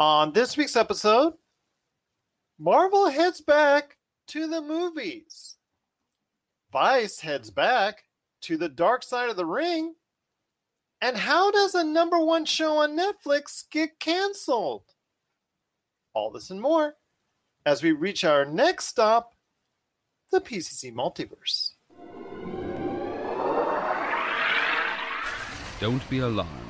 On this week's episode, Marvel heads back to the movies. Vice heads back to the dark side of the ring. And how does a number one show on Netflix get canceled? All this and more as we reach our next stop, the PCC Multiverse. Don't be alarmed.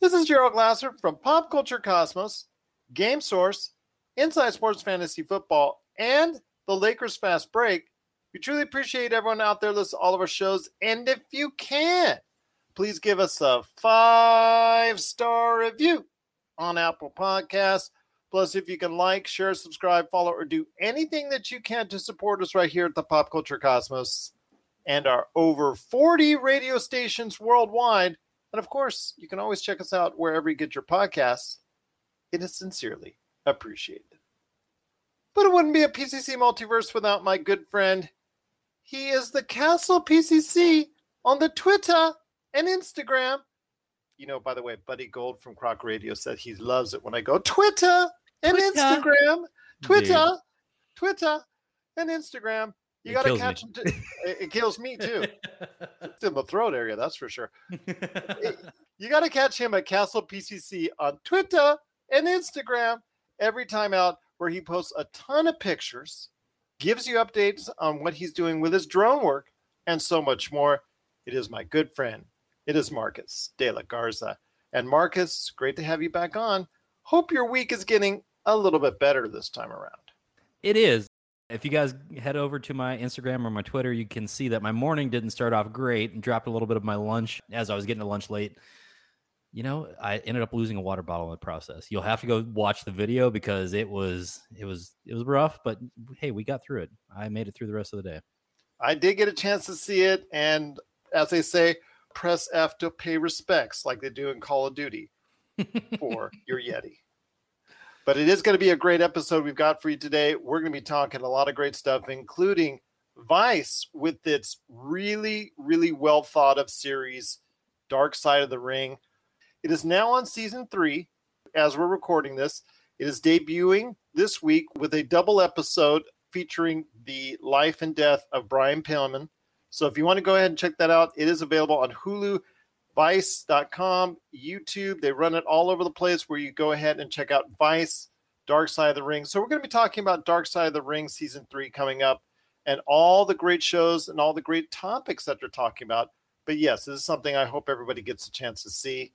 This is Gerald Glasser from Pop Culture Cosmos, Game Source, Inside Sports Fantasy Football, and the Lakers Fast Break. We truly appreciate everyone out there listening to all of our shows. And if you can, please give us a five star review on Apple Podcasts. Plus, if you can like, share, subscribe, follow, or do anything that you can to support us right here at the Pop Culture Cosmos and our over 40 radio stations worldwide. And of course, you can always check us out wherever you get your podcasts. It is sincerely appreciated. But it wouldn't be a PCC multiverse without my good friend. He is the Castle PCC on the Twitter and Instagram. You know, by the way, Buddy Gold from Croc Radio said he loves it when I go Twitter and Twitter. Instagram. Twitter, Indeed. Twitter, and Instagram. You got to catch me. him. T- it, it kills me too. It's in the throat area, that's for sure. You got to catch him at Castle PCC on Twitter and Instagram every time out, where he posts a ton of pictures, gives you updates on what he's doing with his drone work, and so much more. It is my good friend. It is Marcus De La Garza. And Marcus, great to have you back on. Hope your week is getting a little bit better this time around. It is. If you guys head over to my Instagram or my Twitter, you can see that my morning didn't start off great and dropped a little bit of my lunch as I was getting to lunch late. You know, I ended up losing a water bottle in the process. You'll have to go watch the video because it was it was it was rough, but hey, we got through it. I made it through the rest of the day. I did get a chance to see it, and as they say, press F to pay respects, like they do in Call of Duty for your Yeti. But it is going to be a great episode we've got for you today. We're going to be talking a lot of great stuff, including Vice with its really, really well thought of series, Dark Side of the Ring. It is now on season three as we're recording this. It is debuting this week with a double episode featuring the life and death of Brian Pillman. So if you want to go ahead and check that out, it is available on Hulu, Vice.com, YouTube. They run it all over the place where you go ahead and check out Vice, Dark Side of the Ring. So we're going to be talking about Dark Side of the Ring season three coming up and all the great shows and all the great topics that they're talking about. But yes, this is something I hope everybody gets a chance to see.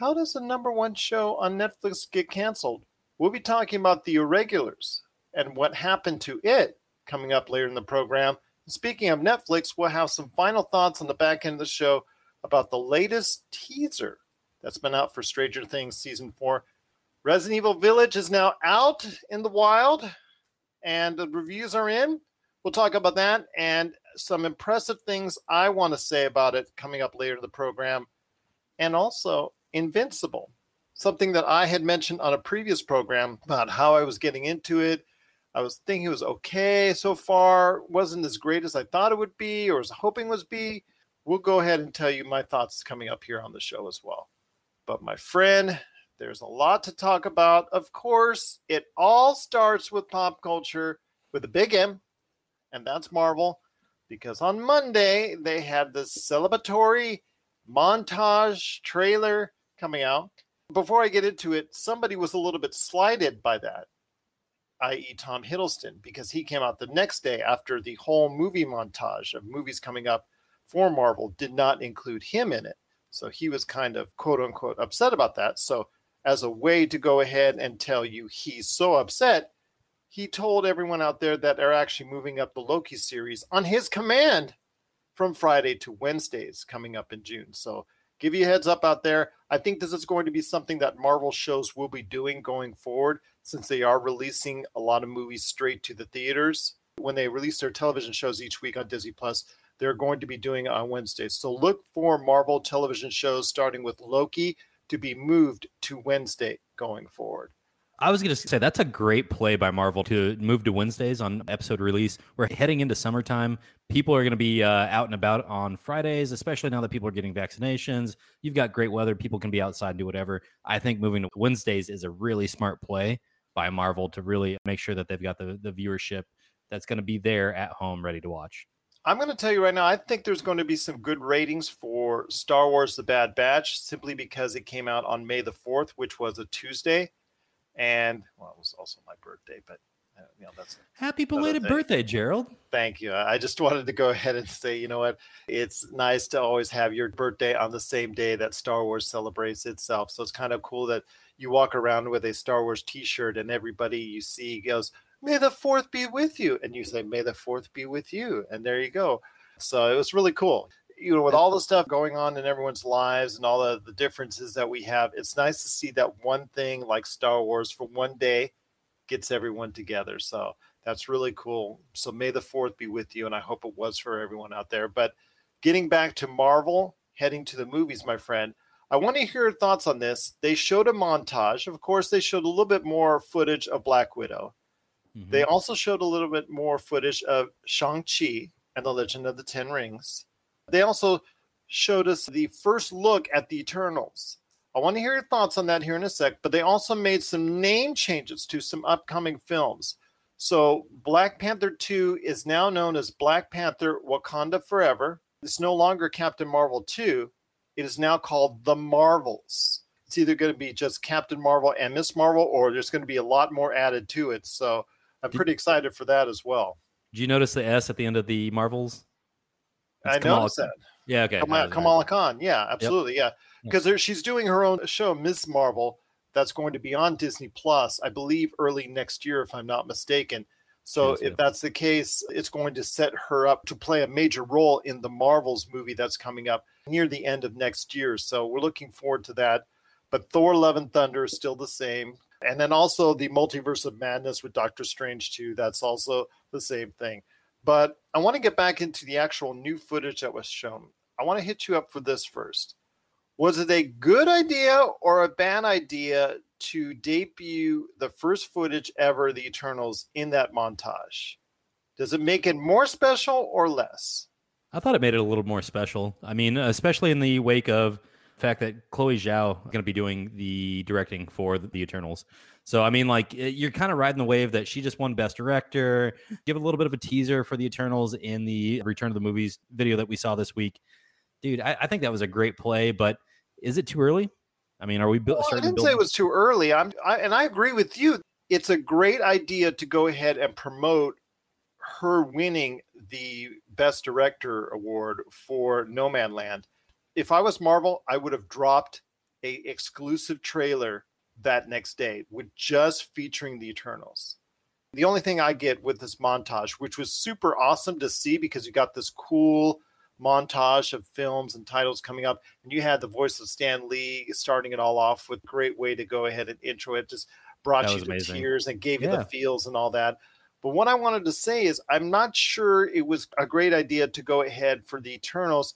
How does the number one show on Netflix get canceled? We'll be talking about The Irregulars and what happened to it coming up later in the program. Speaking of Netflix, we'll have some final thoughts on the back end of the show about the latest teaser that's been out for Stranger Things season four. Resident Evil Village is now out in the wild, and the reviews are in. We'll talk about that and some impressive things I want to say about it coming up later in the program. And also Invincible, something that I had mentioned on a previous program about how I was getting into it. I was thinking it was okay so far, wasn't as great as I thought it would be or was hoping was be. We'll go ahead and tell you my thoughts coming up here on the show as well. But my friend, there's a lot to talk about. Of course, it all starts with pop culture with a big M, and that's Marvel, because on Monday they had this celebratory montage trailer coming out. Before I get into it, somebody was a little bit slighted by that, i.e., Tom Hiddleston, because he came out the next day after the whole movie montage of movies coming up for Marvel did not include him in it. So he was kind of quote unquote upset about that. So, as a way to go ahead and tell you he's so upset, he told everyone out there that are actually moving up the Loki series on his command from Friday to Wednesdays coming up in June. So give you a heads up out there. I think this is going to be something that Marvel shows will be doing going forward since they are releasing a lot of movies straight to the theaters. When they release their television shows each week on Disney Plus, they're going to be doing on Wednesdays. So look for Marvel television shows starting with Loki to be moved to Wednesday going forward. I was going to say that's a great play by Marvel to move to Wednesdays on episode release. We're heading into summertime. People are going to be uh, out and about on Fridays, especially now that people are getting vaccinations. You've got great weather. People can be outside and do whatever. I think moving to Wednesdays is a really smart play by Marvel to really make sure that they've got the, the viewership that's going to be there at home ready to watch. I'm going to tell you right now, I think there's going to be some good ratings for Star Wars The Bad Batch simply because it came out on May the 4th, which was a Tuesday and well, it was also my birthday, but uh, you know that's happy belated birthday, Gerald. Thank you. I just wanted to go ahead and say, you know what, it's nice to always have your birthday on the same day that Star Wars celebrates itself. So it's kind of cool that you walk around with a Star Wars T-shirt, and everybody you see goes, "May the Fourth be with you," and you say, "May the Fourth be with you," and there you go. So it was really cool you know, with all the stuff going on in everyone's lives and all the, the differences that we have, it's nice to see that one thing like Star Wars for one day gets everyone together. So that's really cool. So may the fourth be with you, and I hope it was for everyone out there. But getting back to Marvel, heading to the movies, my friend, I want to hear your thoughts on this. They showed a montage. Of course, they showed a little bit more footage of Black Widow. Mm-hmm. They also showed a little bit more footage of Shang-Chi and the Legend of the Ten Rings. They also showed us the first look at the Eternals. I want to hear your thoughts on that here in a sec, but they also made some name changes to some upcoming films. So, Black Panther 2 is now known as Black Panther Wakanda Forever. It's no longer Captain Marvel 2. It is now called The Marvels. It's either going to be just Captain Marvel and Miss Marvel, or there's going to be a lot more added to it. So, I'm pretty excited for that as well. Did you notice the S at the end of the Marvels? I Kamala noticed that. Yeah, okay. Kamala, Kamala Khan. Yeah, absolutely. Yep. Yeah, because she's doing her own show, Miss Marvel, that's going to be on Disney Plus, I believe, early next year, if I'm not mistaken. So yes, if yeah. that's the case, it's going to set her up to play a major role in the Marvels movie that's coming up near the end of next year. So we're looking forward to that. But Thor: Love and Thunder is still the same. And then also the Multiverse of Madness with Doctor Strange too. That's also the same thing. But I want to get back into the actual new footage that was shown. I want to hit you up for this first. Was it a good idea or a bad idea to debut the first footage ever, The Eternals, in that montage? Does it make it more special or less? I thought it made it a little more special. I mean, especially in the wake of fact that Chloe Zhao is going to be doing the directing for the Eternals. So I mean, like you're kind of riding the wave that she just won Best Director. Give a little bit of a teaser for the Eternals in the Return of the Movies video that we saw this week, dude. I, I think that was a great play, but is it too early? I mean, are we well, I didn't say it was too early. I'm, I, and I agree with you. It's a great idea to go ahead and promote her winning the Best Director award for Nomadland. If I was Marvel, I would have dropped a exclusive trailer that next day with just featuring the Eternals. The only thing I get with this montage, which was super awesome to see because you got this cool montage of films and titles coming up, and you had the voice of Stan Lee starting it all off with great way to go ahead and intro it. Just brought you to amazing. tears and gave yeah. you the feels and all that. But what I wanted to say is, I'm not sure it was a great idea to go ahead for the Eternals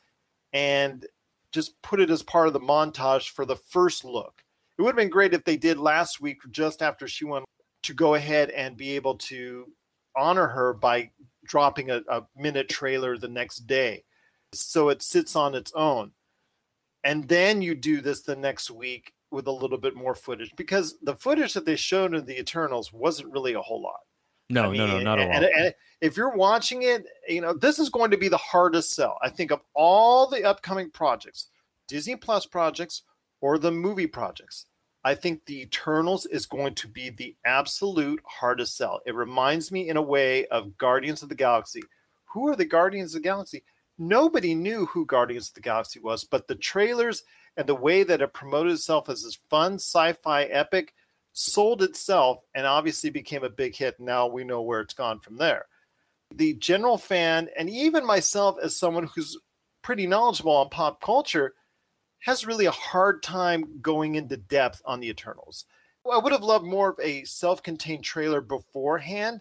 and just put it as part of the montage for the first look. It would have been great if they did last week just after she won to go ahead and be able to honor her by dropping a, a minute trailer the next day. So it sits on its own. And then you do this the next week with a little bit more footage because the footage that they showed in the Eternals wasn't really a whole lot. No, I mean, no, no, not a lot. And, and, if you're watching it, you know this is going to be the hardest sell. I think of all the upcoming projects, Disney Plus projects, or the movie projects. I think the Eternals is going to be the absolute hardest sell. It reminds me in a way of Guardians of the Galaxy. Who are the Guardians of the Galaxy? Nobody knew who Guardians of the Galaxy was, but the trailers and the way that it promoted itself as this fun sci-fi epic sold itself and obviously became a big hit. Now we know where it's gone from there. The general fan, and even myself as someone who's pretty knowledgeable on pop culture, has really a hard time going into depth on the Eternals. I would have loved more of a self-contained trailer beforehand.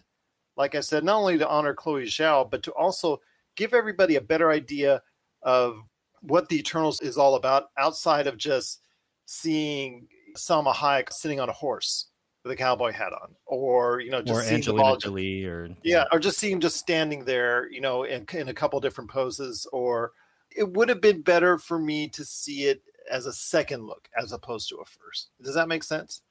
Like I said, not only to honor Chloe Zhao, but to also give everybody a better idea of what the Eternals is all about outside of just seeing Salma Hayek sitting on a horse with a cowboy hat on, or you know, just or seeing Angelina Jolie, or yeah, or just seeing him just standing there, you know, in, in a couple different poses. Or it would have been better for me to see it as a second look as opposed to a first. Does that make sense?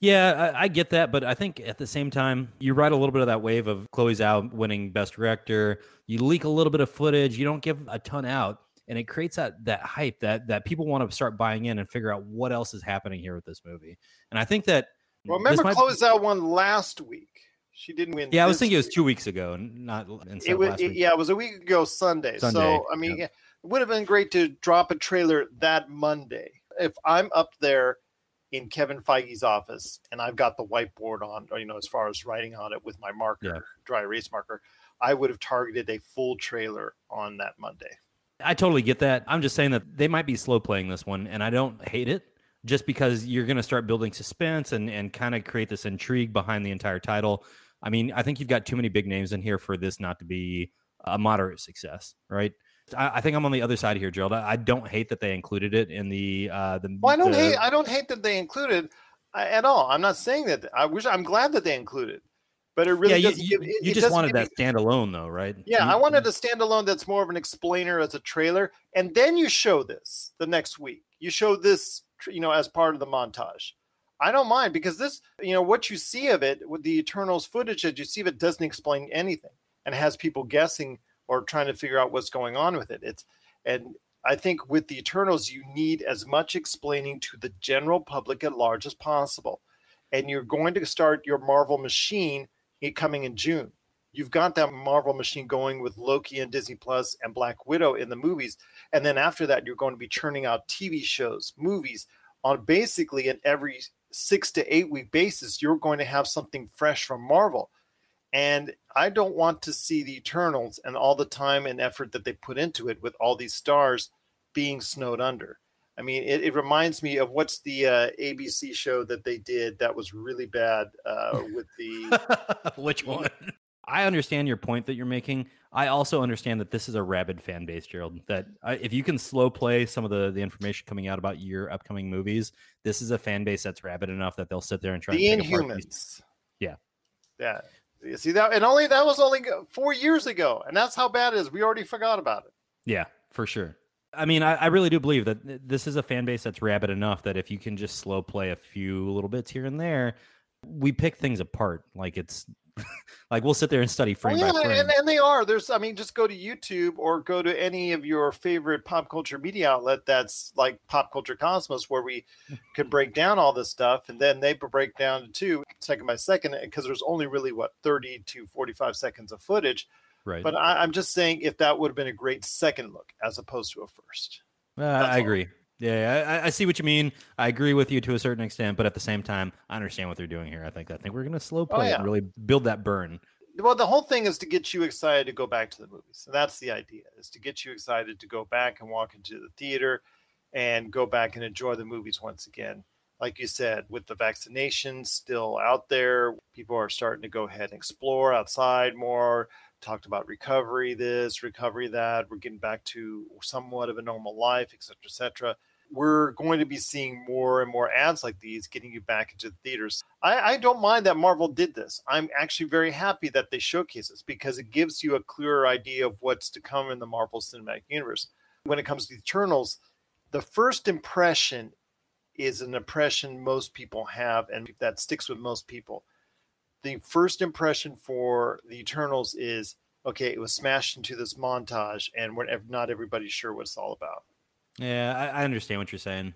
Yeah, I, I get that, but I think at the same time, you ride a little bit of that wave of Chloe Zhao winning Best Director. You leak a little bit of footage. You don't give a ton out, and it creates that that hype that that people want to start buying in and figure out what else is happening here with this movie. And I think that Well, remember, might- Zhao won last week. She didn't win. Yeah, I was thinking it was two weeks ago, not instead It was, last it- week. yeah, it was a week ago Sunday. Sunday, So I mean, yeah. it would have been great to drop a trailer that Monday. If I'm up there in Kevin Feige's office and I've got the whiteboard on, or you know, as far as writing on it with my marker, Yeah. dry erase marker, I would have targeted a full trailer on that Monday. I totally get that. I'm just saying that they might be slow playing this one, and I don't hate it just because you're going to start building suspense and, and kind of create this intrigue behind the entire title. I mean, I think you've got too many big names in here for this not to be a moderate success, right? I, I think I'm on the other side here, Gerald. I, I don't hate that they included it in the uh, the. Well, I don't the- hate. I don't hate that they included uh, at all. I'm not saying that. I wish. I'm glad that they included, but it really yeah, you, give. It, you just wanted that me- standalone, though, right? Yeah, You- I wanted a standalone that's more of an explainer as a trailer, and then you show this the next week. You show this, you know, as part of the montage. I don't mind because this, you know, what you see of it with the Eternals footage that you see of it doesn't explain anything and has people guessing or trying to figure out what's going on with it. It's and I think with the Eternals, you need as much explaining to the general public at large as possible. And you're going to start your Marvel machine i- coming in June. You've got that Marvel machine going with Loki and Disney Plus and Black Widow in the movies. And then after that, you're going to be churning out TV shows, movies on basically an every six to eight week basis. You're going to have something fresh from Marvel. And I don't want to see the Eternals and all the time and effort that they put into it with all these stars being snowed under. I mean, it, it reminds me of what's the uh, ABC show that they did that was really bad uh, with the. Which one? I understand your point that you're making. I also understand that this is a rabid fan base, Gerald. That uh, if you can slow play some of the, the information coming out about your upcoming movies, this is a fan base that's rabid enough that they'll sit there and try the and Inhumans. Yeah. Yeah. You see that, and only that was only four years ago, and that's how bad it is. We already forgot about it. Yeah, for sure. I mean, I, I really do believe that this is a fan base that's rabid enough that if you can just slow play a few little bits here and there, we pick things apart. Like it's like we'll sit there and study frame oh, by frame. and, and they are. There's, I mean, just go to YouTube or go to any of your favorite pop culture media outlet that's like Pop Culture Cosmos, where we can break down all this stuff, and then they break down to second by second because there's only really what 30 to 45 seconds of footage. Right. But I, I'm just saying, if that would have been a great second look as opposed to a first. Uh, I all. agree. Yeah, I, I see what you mean. I agree with you to a certain extent, but at the same time, I understand what they're doing here. I think I think we're going to slow play it Oh, yeah. and really build that burn. well the whole thing is to get you excited to go back to the movies and that's the idea is to get you excited to go back and walk into the theater and go back and enjoy the movies once again like you said with the vaccinations still out there people are starting to go ahead and explore outside more talked about recovery this recovery that we're getting back to somewhat of a normal life etc., cetera et cetera we're going to be seeing more and more ads like these getting you back into the theaters. I, I don't mind that Marvel did this. I'm actually very happy that they showcase this because it gives you a clearer idea of what's to come in the Marvel Cinematic Universe. When it comes to the Eternals, the first impression is an impression most people have and that sticks with most people. The first impression for the Eternals is okay, it was smashed into this montage and we're not everybody's sure what it's all about. Yeah, I, I understand what you're saying.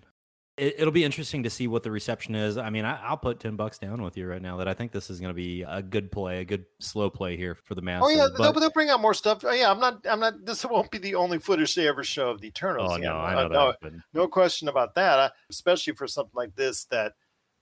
It, it'll be interesting to see what the reception is. I mean, I, I'll put ten bucks down with you right now that I think this is going to be a good play, a good slow play here for the masses. Oh yeah, but- they'll, they'll bring out more stuff. Oh, yeah, I'm not. I'm not. This won't be the only footage they ever show of the Eternals. oh yeah, no, I uh, know no, that. but- no question about that. Uh, especially for something like this that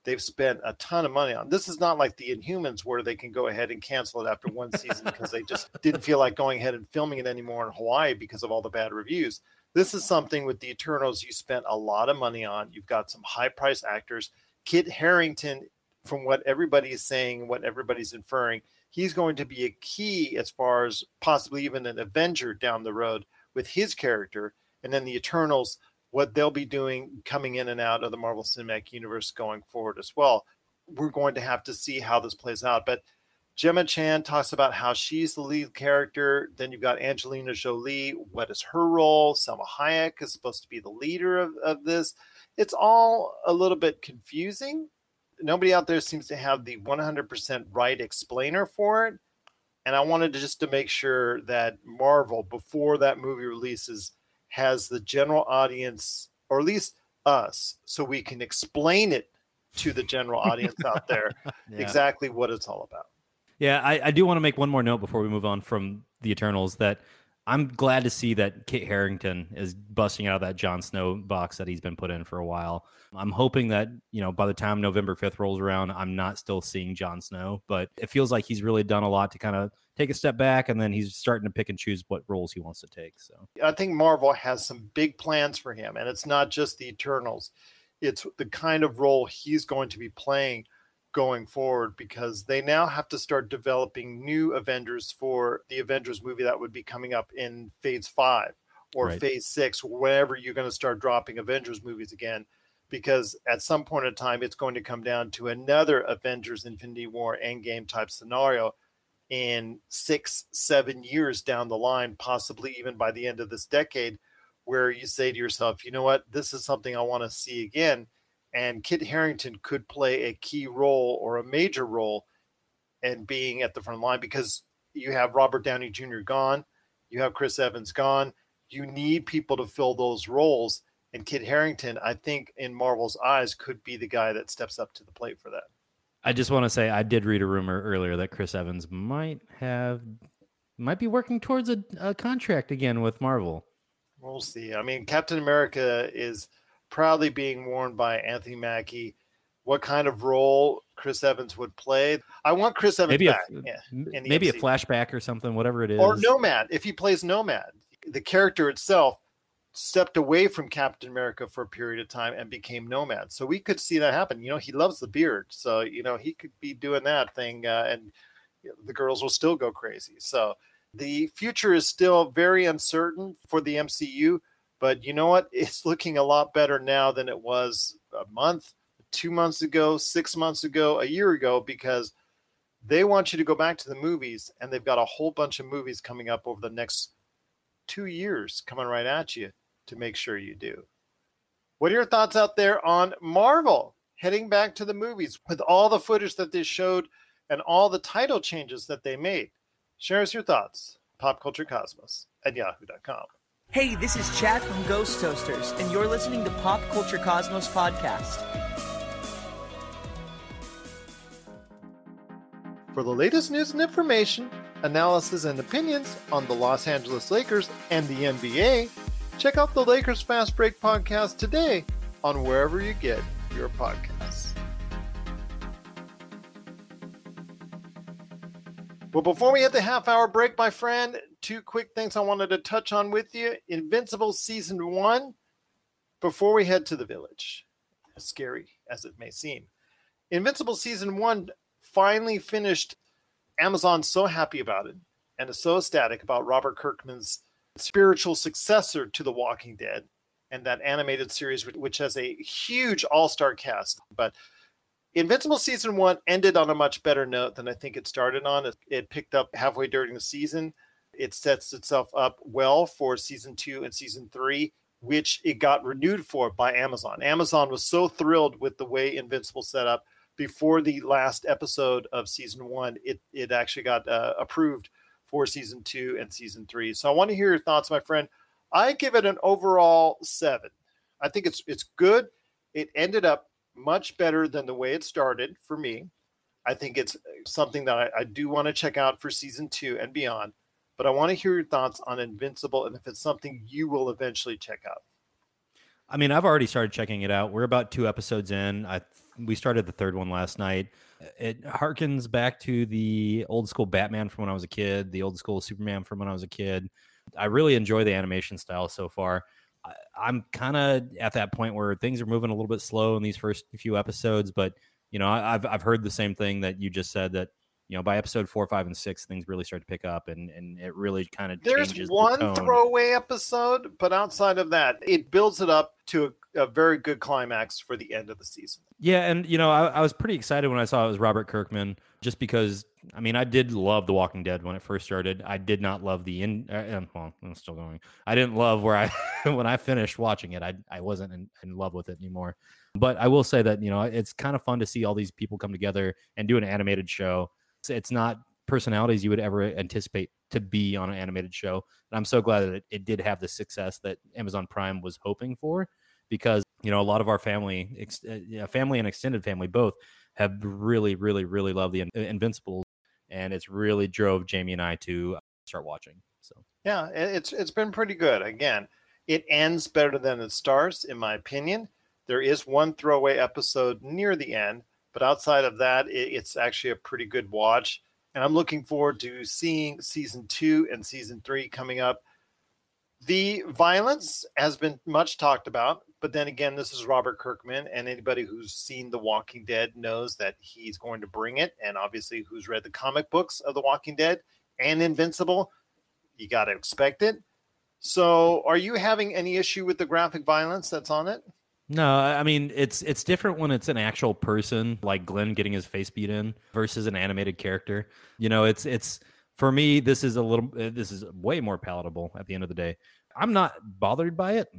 they've spent a ton of money on. This is not like the Inhumans where they can go ahead and cancel it after one season because they just didn't feel like going ahead and filming it anymore in Hawaii because of all the bad reviews. This is something with the Eternals you spent a lot of money on. You've got some high price actors. Kit Harington, from what everybody is saying, what everybody's inferring, he's going to be a key as far as possibly even an Avenger down the road with his character. And then the Eternals, what they'll be doing coming in and out of the Marvel Cinematic Universe going forward as well. We're going to have to see how this plays out. But Gemma Chan talks about how she's the lead character. Then you've got Angelina Jolie. What is her role? Salma Hayek is supposed to be the leader of, of this. It's all a little bit confusing. Nobody out there seems to have the 100% right explainer for it. And I wanted to just to make sure that Marvel, before that movie releases, has the general audience, or at least us, so we can explain it to the general audience out there yeah. exactly what it's all about. Yeah, I, I do want to make one more note before we move on from the Eternals that I'm glad to see that Kit Harington is busting out of that Jon Snow box that he's been put in for a while. I'm hoping that, you know, by the time November 5th rolls around, I'm not still seeing Jon Snow, but it feels like he's really done a lot to kind of take a step back and then he's starting to pick and choose what roles he wants to take. So I think Marvel has some big plans for him, and it's not just the Eternals, it's the kind of role he's going to be playing going forward because they now have to start developing new Avengers for the Avengers movie that would be coming up in phase five or right. phase six, wherever you're going to start dropping Avengers movies again. Because at some point in time, it's going to come down to another Avengers Infinity War Endgame type scenario in six, seven years down the line, possibly even by the end of this decade, where you say to yourself, you know what, this is something I want to see again and Kit Harington could play a key role or a major role in being at the front line because you have Robert Downey Jr. gone, you have Chris Evans gone. You need people to fill those roles, and Kit Harington, I think, in Marvel's eyes, could be the guy that steps up to the plate for that. I just want to say I did read a rumor earlier that Chris Evans might have might be working towards a, a contract again with Marvel. We'll see. I mean, Captain America is proudly being worn by Anthony Mackie. What kind of role Chris Evans would play? I want Chris Evans maybe back. A, yeah, maybe a flashback or something, whatever it is. Or Nomad, if he plays Nomad. The character itself stepped away from Captain America for a period of time and became Nomad. So we could see that happen. You know, he loves the beard, so you know he could be doing that thing, uh, and the girls will still go crazy. So the future is still very uncertain for the MCU. But you know what? It's looking a lot better now than it was a month, two months ago, six months ago, a year ago, because they want you to go back to the movies, and they've got a whole bunch of movies coming up over the next two years coming right at you to make sure you do. What are your thoughts out there on Marvel heading back to the movies with all the footage that they showed and all the title changes that they made? Share us your thoughts. Pop Culture Cosmos at yahoo.com. Hey, this is Chad from Ghost Toasters, and you're listening to Pop Culture Cosmos Podcast. For the latest news and information, analysis and opinions on the Los Angeles Lakers and the NBA, check out the Lakers Fast Break podcast today on wherever you get your podcasts. Well, before we hit the half hour break, my friend, two quick things I wanted to touch on with you. Invincible season one, before we head to the village, as scary as it may seem. Invincible season one finally finished. Amazon's so happy about it and is so ecstatic about Robert Kirkman's spiritual successor to The Walking Dead and that animated series, which has a huge all star cast. But Invincible season one ended on a much better note than I think it started on. It, it picked up halfway during the season it sets itself up well for season two and season three, which it got renewed for by Amazon. Amazon was so thrilled with the way Invincible set up before the last episode of season one. It it actually got uh, approved for season two and season three. So I want to hear your thoughts, my friend. I give it an overall seven. I think it's it's good. It ended up much better than the way it started for me. I think it's uh, something that I, I do want to check out for season two and beyond but I want to hear your thoughts on Invincible and if it's something you will eventually check out. I mean, I've already started checking it out. We're about two episodes in. I we started the third one last night. It harkens back to the old school Batman from when I was a kid, the old school Superman from when I was a kid. I really enjoy the animation style so far. I'm kind of at that point where things are moving a little bit slow in these first few episodes, but you know, I, I've I've heard the same thing that you just said that you know by episode four, five, and six, things really start to pick up, and and it really kind of There's one the throwaway episode, but outside of that, it builds it up to a, a very good climax for the end of the season. Yeah, and you know, I, I was pretty excited when I saw it was Robert Kirkman, just because I mean, I did love The Walking Dead when it first started. I did not love the in. Uh, well, I'm still going. I didn't love where I when I finished watching it. I I wasn't in, in love with it anymore. But I will say that you know it's kind of fun to see all these people come together and do an animated show. It's, not personalities you would ever anticipate to be on an animated show. And I'm so glad that it, it did have the success that Amazon Prime was hoping for, because you know a lot of our family, ex, uh, family and extended family both have really, really, really loved the In- Invincibles, and it's really drove Jamie and I to start watching. So Yeah, it's it's been pretty good. Again, it ends better than it starts, in my opinion. There is one throwaway episode near the end, but outside of that, it, it's actually a pretty good watch. And I'm looking forward to seeing season two and season three coming up. The violence has been much talked about, but then again, this is Robert Kirkman, and anybody who's seen The Walking Dead knows that he's going to bring it. And obviously, who's read the comic books of The Walking Dead and Invincible, you got to expect it. So, are you having any issue with the graphic violence that's on it? No, I mean it's it's different when it's an actual person like Glenn getting his face beat in versus an animated character. You know, it's it's for me this is a little uh, this is way more palatable at the end of the day. I'm not bothered by it,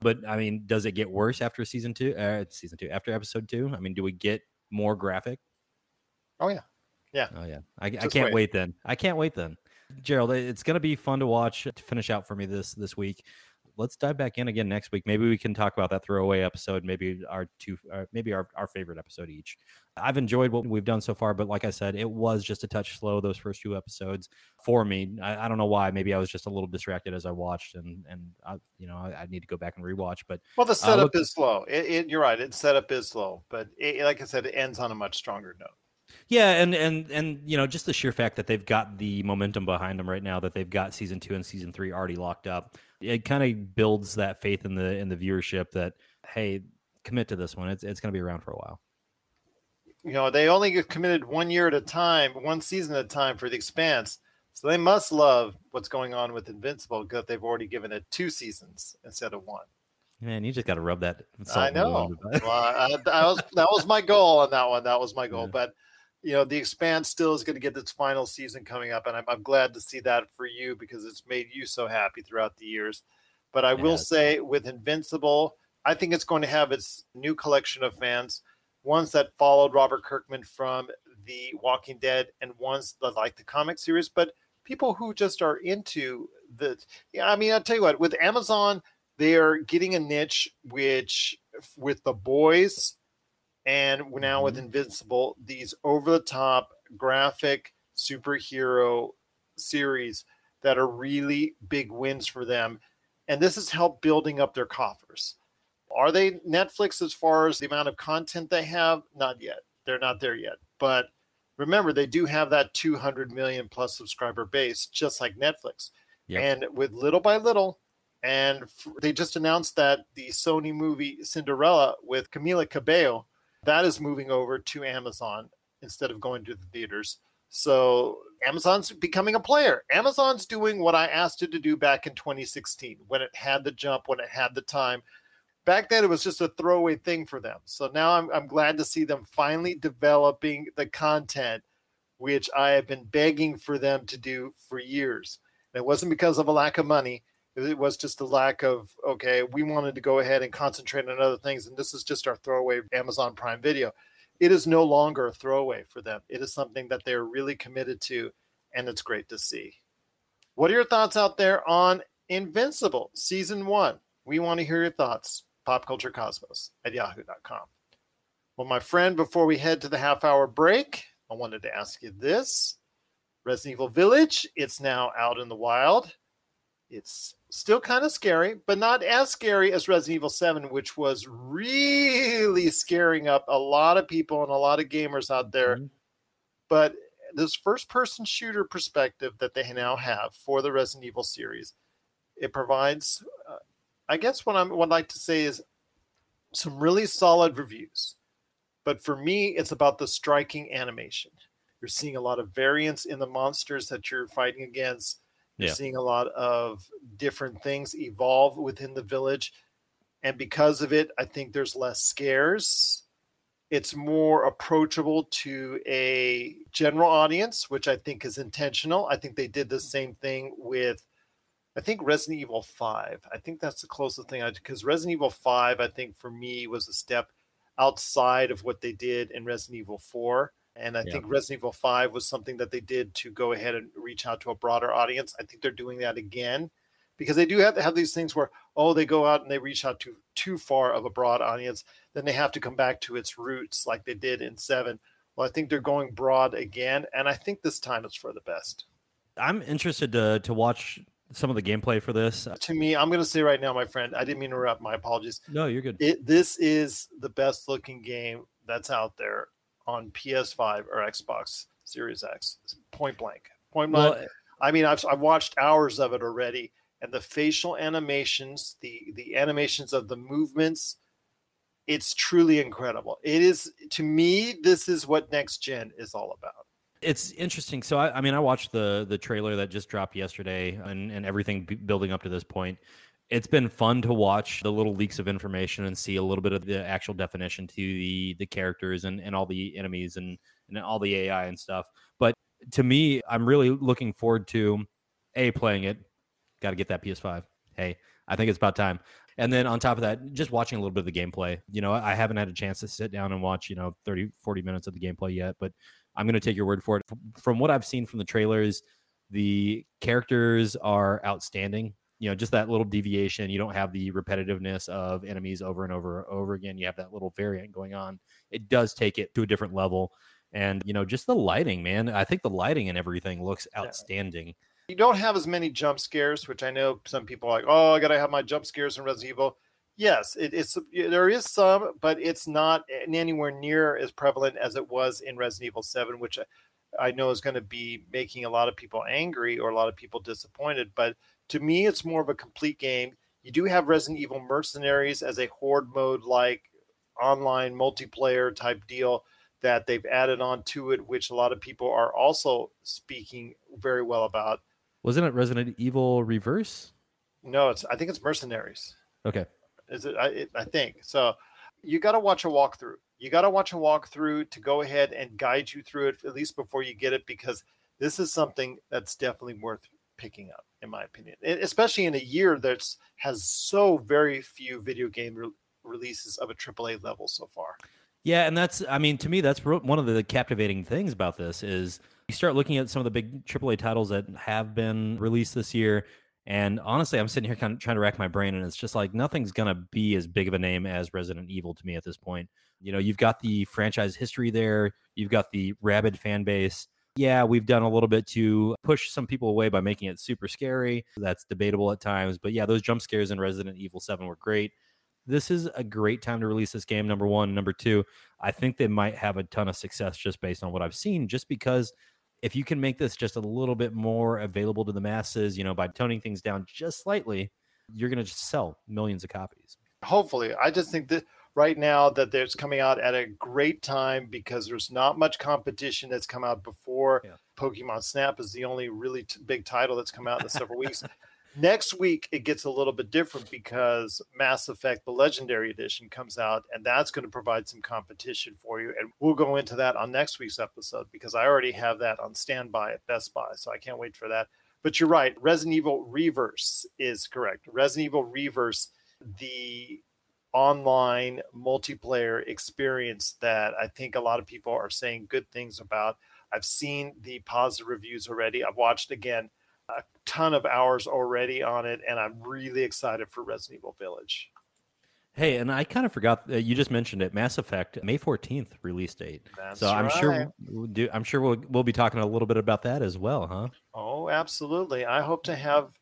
but I mean, does it get worse after season two? Uh, season two after episode two? I mean, do we get more graphic? Oh yeah, yeah. Oh yeah, I, I can't wait. wait. then. I can't wait then. Gerald, it's going to be fun to watch to finish out for me this this week. Let's dive back in again next week. Maybe we can talk about that throwaway episode. Maybe our two, uh, maybe our, our favorite episode each. I've enjoyed what we've done so far, but like I said, it was just a touch slow those first two episodes for me. I, I don't know why. Maybe I was just a little distracted as I watched, and and I, you know I, I need to go back and rewatch. But Well, the setup look- is slow. It, it, you're right. Its setup is slow, but it, like I said, it ends on a much stronger note. Yeah, and and and you know, just the sheer fact that they've got the momentum behind them right now, that they've got season two and season three already locked up, it kind of builds that faith in the in the viewership that hey, commit to this one. It's it's going to be around for a while. You know, they only get committed one year at a time, one season at a time for the Expanse. So they must love what's going on with Invincible because they've already given it two seasons instead of one. Man, you just got to rub that. I know. wound about it. well, I, I was that was my goal on that one. That was my goal. Yeah. But you know, the Expanse still is going to get its final season coming up, and I'm, I'm glad to see that for you because it's made you so happy throughout the years. But I will say, with Invincible, I think it's going to have its new collection of fans, ones that followed Robert Kirkman from The Walking Dead, and ones that like the comic series, but people who just are into the. Yeah, I mean, I'll tell you what, with Amazon, they are getting a niche which with the boys and now with mm-hmm. invincible these over the top graphic superhero series that are really big wins for them. And this has helped building up their coffers. Are they netflix as far as the amount of content they have? Not yet. They're not there yet. But remember they do have that 200 million plus subscriber base just like netflix. Yep. and with little by little and they just announced that the Sony movie Cinderella with Camila Cabello that is moving over to Amazon instead of going to the theaters. So Amazon's becoming a player. Amazon's doing what I asked it to do back in 2016 when it had the jump, when it had the time. Back then, it was just a throwaway thing for them. So now I'm, I'm glad to see them finally developing the content, which I have been begging for them to do for years. And it wasn't because of a lack of money. It was just the lack of, okay, we wanted to go ahead and concentrate on other things. And this is just our throwaway Amazon Prime video. It is no longer a throwaway for them. It is something that they're really committed to. And it's great to see. What are your thoughts out there on Invincible Season 1? We want to hear your thoughts. PopCultureCosmos at yahoo.com. Well, my friend, before we head to the half hour break, I wanted to ask you this Resident Evil Village, it's now out in the wild. It's still kind of scary, but not as scary as Resident Evil 7, which was really scaring up a lot of people and a lot of gamers out there. Mhm. But this first person shooter perspective that they now have for the Resident Evil series, it provides uh, I guess what I would like to say is some really solid reviews. But for me, it's about the striking animation. You're seeing a lot of variance in the monsters that you're fighting against. You're Yeah. seeing a lot of different things evolve within the village. And because of it, I think there's less scares. It's more approachable to a general audience, which I think is intentional. I think they did the same thing with I think Resident Evil 5. I think that's the closest thing I because Resident Evil 5, I think for me was a step outside of what they did in Resident Evil 4. And I Yeah. think Resident Evil 5 was something that they did to go ahead and reach out to a broader audience. I think they're doing that again because they do have to have these things where, oh, they go out and they reach out to too far of a broad audience. Then they have to come back to its roots like they did in 7. Well, I think they're going broad again. And I think this time it's for the best. I'm interested to to watch some of the gameplay for this. To me, I'm going to say right now, my friend, I didn't mean to interrupt. My apologies. No, you're good. it this is the best looking game that's out there on PS5 or Xbox Series X. Point blank. Point blank. Well, I mean, I've, I've watched hours of it already, and the facial animations, the the animations of the movements, it's truly incredible. It is to me, this is what next gen is all about. it's interesting. So I, I mean, I watched the the trailer that just dropped yesterday, and and everything b- building up to this point. It's been fun to watch the little leaks of information and see a little bit of the actual definition to the the characters and and all the enemies and and all the AI and stuff. But to me, I'm really looking forward to a playing it. Got to get that PS5. Hey, I think it's about time. And then on top of that, just watching a little bit of the gameplay. You know, I haven't had a chance to sit down and watch, you know, 30, 40 minutes of the gameplay yet, but I'm going to take your word for it. From what I've seen from the trailers, the characters are outstanding. You know, just that little deviation. You don't have the repetitiveness of enemies over and over and over again. You have that little variant going on. It does take it to a different level. And, you know, just the lighting, man. I think the lighting and everything looks outstanding. You don't have as many jump scares, which I know some people are like, oh, I gotta have my jump scares in Resident Evil. Yes, it, it's there is some, but it's not anywhere near as prevalent as it was in Resident Evil Seven, which I, I know is going to be making a lot of people angry or a lot of people disappointed. But to me, it's more of a complete game. You do have Resident Evil Mercenaries as a horde mode like online multiplayer type deal that they've added on to it, which a lot of people are also speaking very well about. Wasn't it Resident Evil Reverse? No, it's I think it's Mercenaries. Okay. Is it? I, it, I think so. You got to watch a walkthrough. You got to watch a walkthrough to go ahead and guide you through it at least before you get it, because this is something that's definitely worth picking up, in my opinion. Especially in a year that's has so very few video game re- releases of a AAA level so far. Yeah, and that's I mean to me that's one of the captivating things about this is you start looking at some of the big AAA titles that have been released this year and honestly I'm sitting here kind of trying to rack my brain and it's just like nothing's going to be as big of a name as Resident Evil to me at this point. You know, you've got the franchise history there, you've got the rabid fan base. Yeah, we've done a little bit to push some people away by making it super scary. That's debatable at times, but yeah, those jump scares in Resident Evil 7 were great this is a great time to release this game. Number one, number two, I think they might have a ton of success just based on what I've seen. Just because if you can make this just a little bit more available to the masses, you know, by toning things down just slightly, you're going to just sell millions of copies. Hopefully, I just think that right now that there's coming out at a great time because there's not much competition that's come out before. Yeah. Pokemon Snap is the only really t- big title that's come out in the several weeks. Next week it gets a little bit different because Mass Effect the Legendary Edition comes out and that's going to provide some competition for you and we'll go into that on next week's episode because I already have that on standby at Best Buy so I can't wait for that. But you're right, Resident Evil Reverse is correct. Resident Evil Reverse the online multiplayer experience that I think a lot of people are saying good things about. I've seen the positive reviews already. I've watched again a ton of hours already on it, and I'm really excited for Resident Evil Village. Hey, and I kind of forgot uh, you just mentioned it. Mass Effect May 14th release date. That's so I'm right. sure we'll do, I'm sure we'll we'll be talking a little bit about that as well, huh? Oh, absolutely. I hope to have.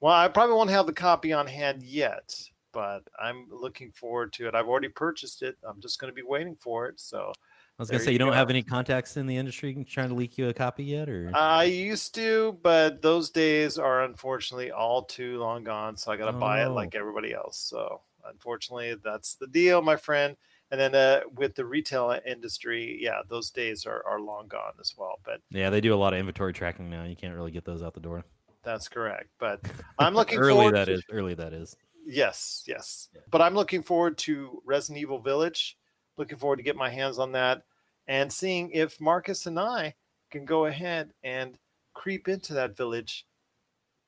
Well, I probably won't have the copy on hand yet, but I'm looking forward to it. I've already purchased it. I'm just going to be waiting for it. So I was gonna There say you you don't go. have any contacts in the industry trying to leak you a copy yet, or I used to, but those days are unfortunately all too long gone. So I got to Oh, buy it like everybody else. So unfortunately, that's the deal, my friend. And then uh, with the retail industry, yeah, those days are, are long gone as well. But yeah, they do a lot of inventory tracking now. You can't really get those out the door. that's correct. But I'm looking early forward. that to- is early that is. Yes, yes. But I'm looking forward to Resident Evil Village. Looking forward to get my hands on that and seeing if Marcus and I can go ahead and creep into that village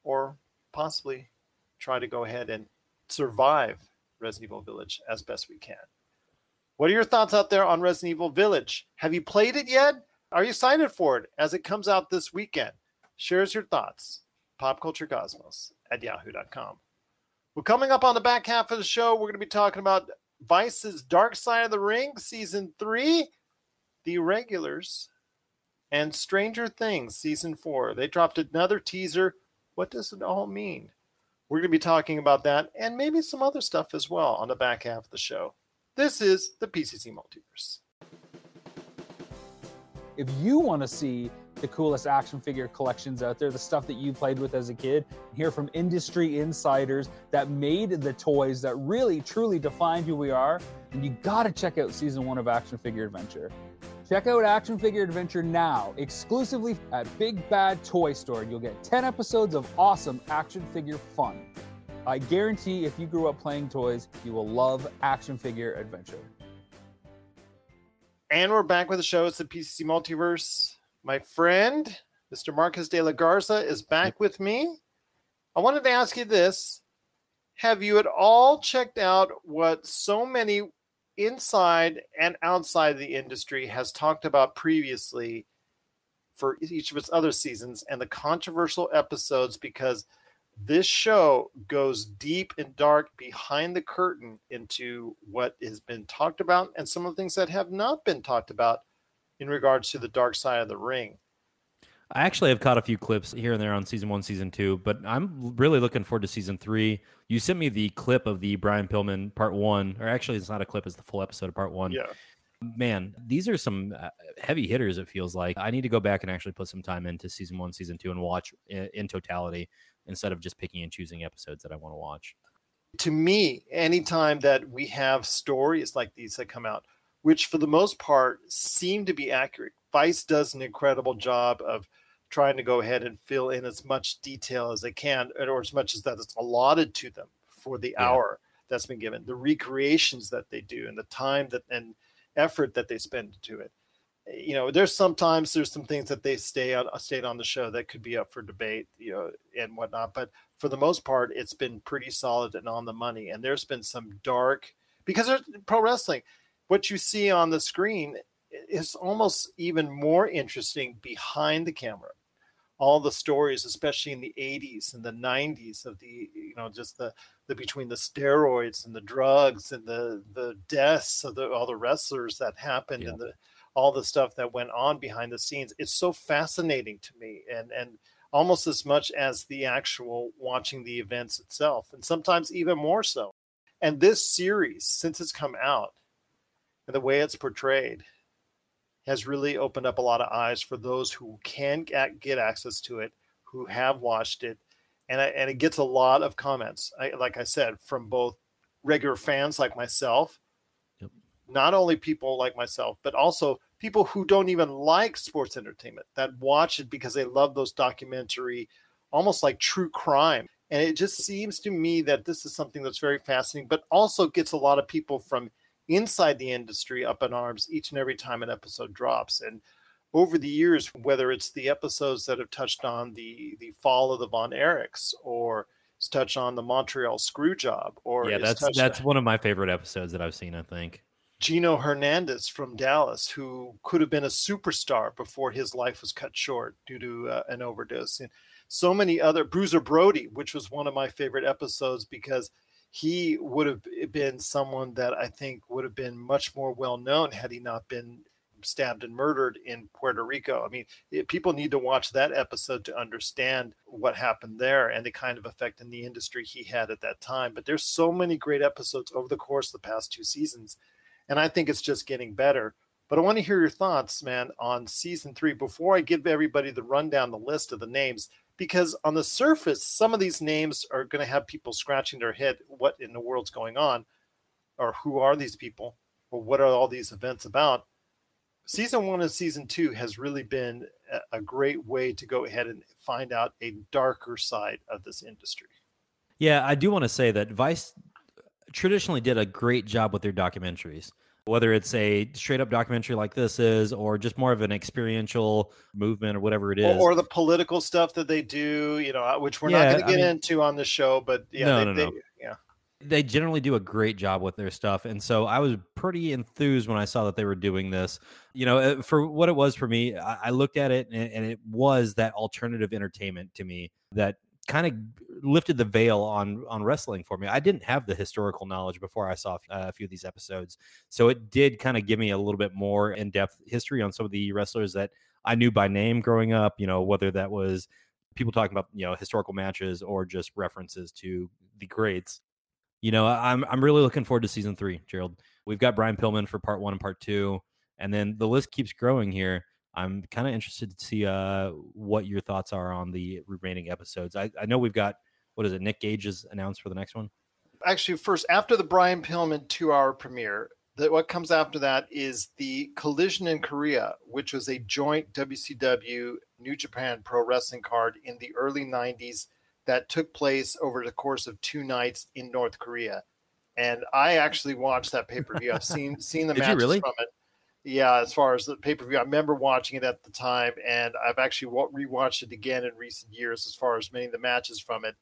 or possibly try to go ahead and survive Resident Evil Village as best we can. What are your thoughts out there on Resident Evil Village? Have you played it yet? Are you excited for it as it comes out this weekend? Share us your thoughts. PopCultureCosmos at yahoo.com. Well, coming up on the back half of the show, we're going to be talking about Vice's Dark Side of the Ring, Season 3, The Irregulars, and Stranger Things, Season 4. They dropped another teaser. What does it all mean? We're going to be talking about that and maybe some other stuff as well on the back half of the show. This is the PCC Multiverse. if you want to see the coolest action figure collections out there, the stuff that you played with as a kid, hear from industry insiders that made the toys that really truly defined who we are, And you got to check out season one of Action Figure Adventure. Check out Action Figure Adventure now, exclusively at Big Bad Toy Store. You'll get 10 episodes of awesome action figure fun. I guarantee if you grew up playing toys, you will love Action Figure Adventure. And we're back with the show. It's the PCC Multiverse. My friend, Mr. Marcus de la Garza, is back with me. I wanted to ask you this Have you at all checked out what so many inside and outside the industry has talked about previously for each of its other seasons and the controversial episodes? Because this show goes deep and dark behind the curtain into what has been talked about and some of the things that have not been talked about in regards to the dark side of the ring. I actually have caught a few clips here and there on season one, season two, but I'm really looking forward to season three. You sent me the clip of the Brian Pillman part one, or actually, it's not a clip; it's the full episode of part one. Yeah. Man, these are some uh, heavy hitters. It feels like I need to go back and actually put some time into season one, season two, and watch in, in totality instead of just picking and choosing episodes that I want to watch. To me, anytime that we have stories like these that come out, which for the most part seem to be accurate, Vice does an incredible job of trying to go ahead and fill in as much detail as they can, or as much as that is allotted to them for the Yeah. hour that's been given, the recreations that they do, and the time that and effort that they spend to it. You know, there's sometimes there's some things that they stay on stayed on the show that could be up for debate, you know, and whatnot. But for the most part, it's been pretty solid and on the money. And there's been some dark because there's pro wrestling. What you see on the screen is almost even more interesting behind the camera. All the stories, especially in the 80s and the 90s, of the you know just the the between the steroids and the drugs and the the deaths of the, all the wrestlers that happened Yeah. and the all the stuff that went on behind the scenes. It's so fascinating to me, and and almost as much as the actual watching the events itself, and sometimes even more so. And this series, since it's come out, and the way it's portrayed, has really opened up a lot of eyes for those who can get access to it, who have watched it, and I, and it gets a lot of comments. I, like I said, from both regular fans like myself, Yep. not only people like myself, but also people who don't even like sports entertainment that watch it because they love those documentary, almost like true crime. And it just seems to me that this is something that's very fascinating, but also gets a lot of people from inside the industry up in arms each and every time an episode drops. And over the years, whether it's the episodes that have touched on the the fall of the Von Erichs or it's touched on the Montreal screw job or yeah, that's that's one of my favorite episodes that I've seen. I think. Gino Hernandez from Dallas, who could have been a superstar before his life was cut short due to uh, an overdose. And so many other, Bruiser Brody, which was one of my favorite episodes because he would have been someone that I think would have been much more well known had he not been stabbed and murdered in Puerto Rico. I mean, it, people need to watch that episode to understand what happened there and the kind of effect in the industry he had at that time. But there's so many great episodes over the course of the past two seasons and I think it's just getting better. But I want to hear your thoughts, man, on season three before I give everybody the rundown, the list of the names, because on the surface, some of these names are going to have people scratching their head what in the world's going on, or who are these people, or what are all these events about. Season one and season two has really been a, great way to go ahead and find out a darker side of this industry. Yeah, I do want to say that Vice traditionally did a great job with their documentaries. Whether it's a straight up documentary like this is, or just more of an experiential movement or whatever it is, or, or the political stuff that they do, you know, uh, which we're Yeah, not going to I get mean- into on the show, but yeah, No, they, no, they- no. yeah, they generally do a great job with their stuff and so i was pretty enthused when i saw that they were doing this. You know uh, for what it was for me i, I looked at it and, and it was that alternative entertainment to me that kind of lifted the veil on on wrestling for me i didn't have the historical knowledge before i saw uh, a few of these episodes so it did kind of give me a little bit more in-depth history on some of the wrestlers that i knew by name growing up you know whether that was people talking about you know historical matches or just references to the greats you know, I'm I'm really looking forward to season three, Gerald. We've got Brian Pillman for part one and part two, and then the list keeps growing here. I'm kind of interested to see uh, what your thoughts are on the remaining episodes. I, I know we've got what is it? Nick Gage is announced for the next one. actually first after the Brian Pillman two hour premiere, that what comes after that is the Collision in Korea, which was a joint WCW New Japan Pro Wrestling card in the early '90s that took place over the course of two nights in North Korea. And I actually watched that pay per view. I've seen seen the matches really? from it. Yeah, as far as the pay per view, I remember watching it at the time, and I've actually wa- rewatched it again in recent years as far as many of the matches from it.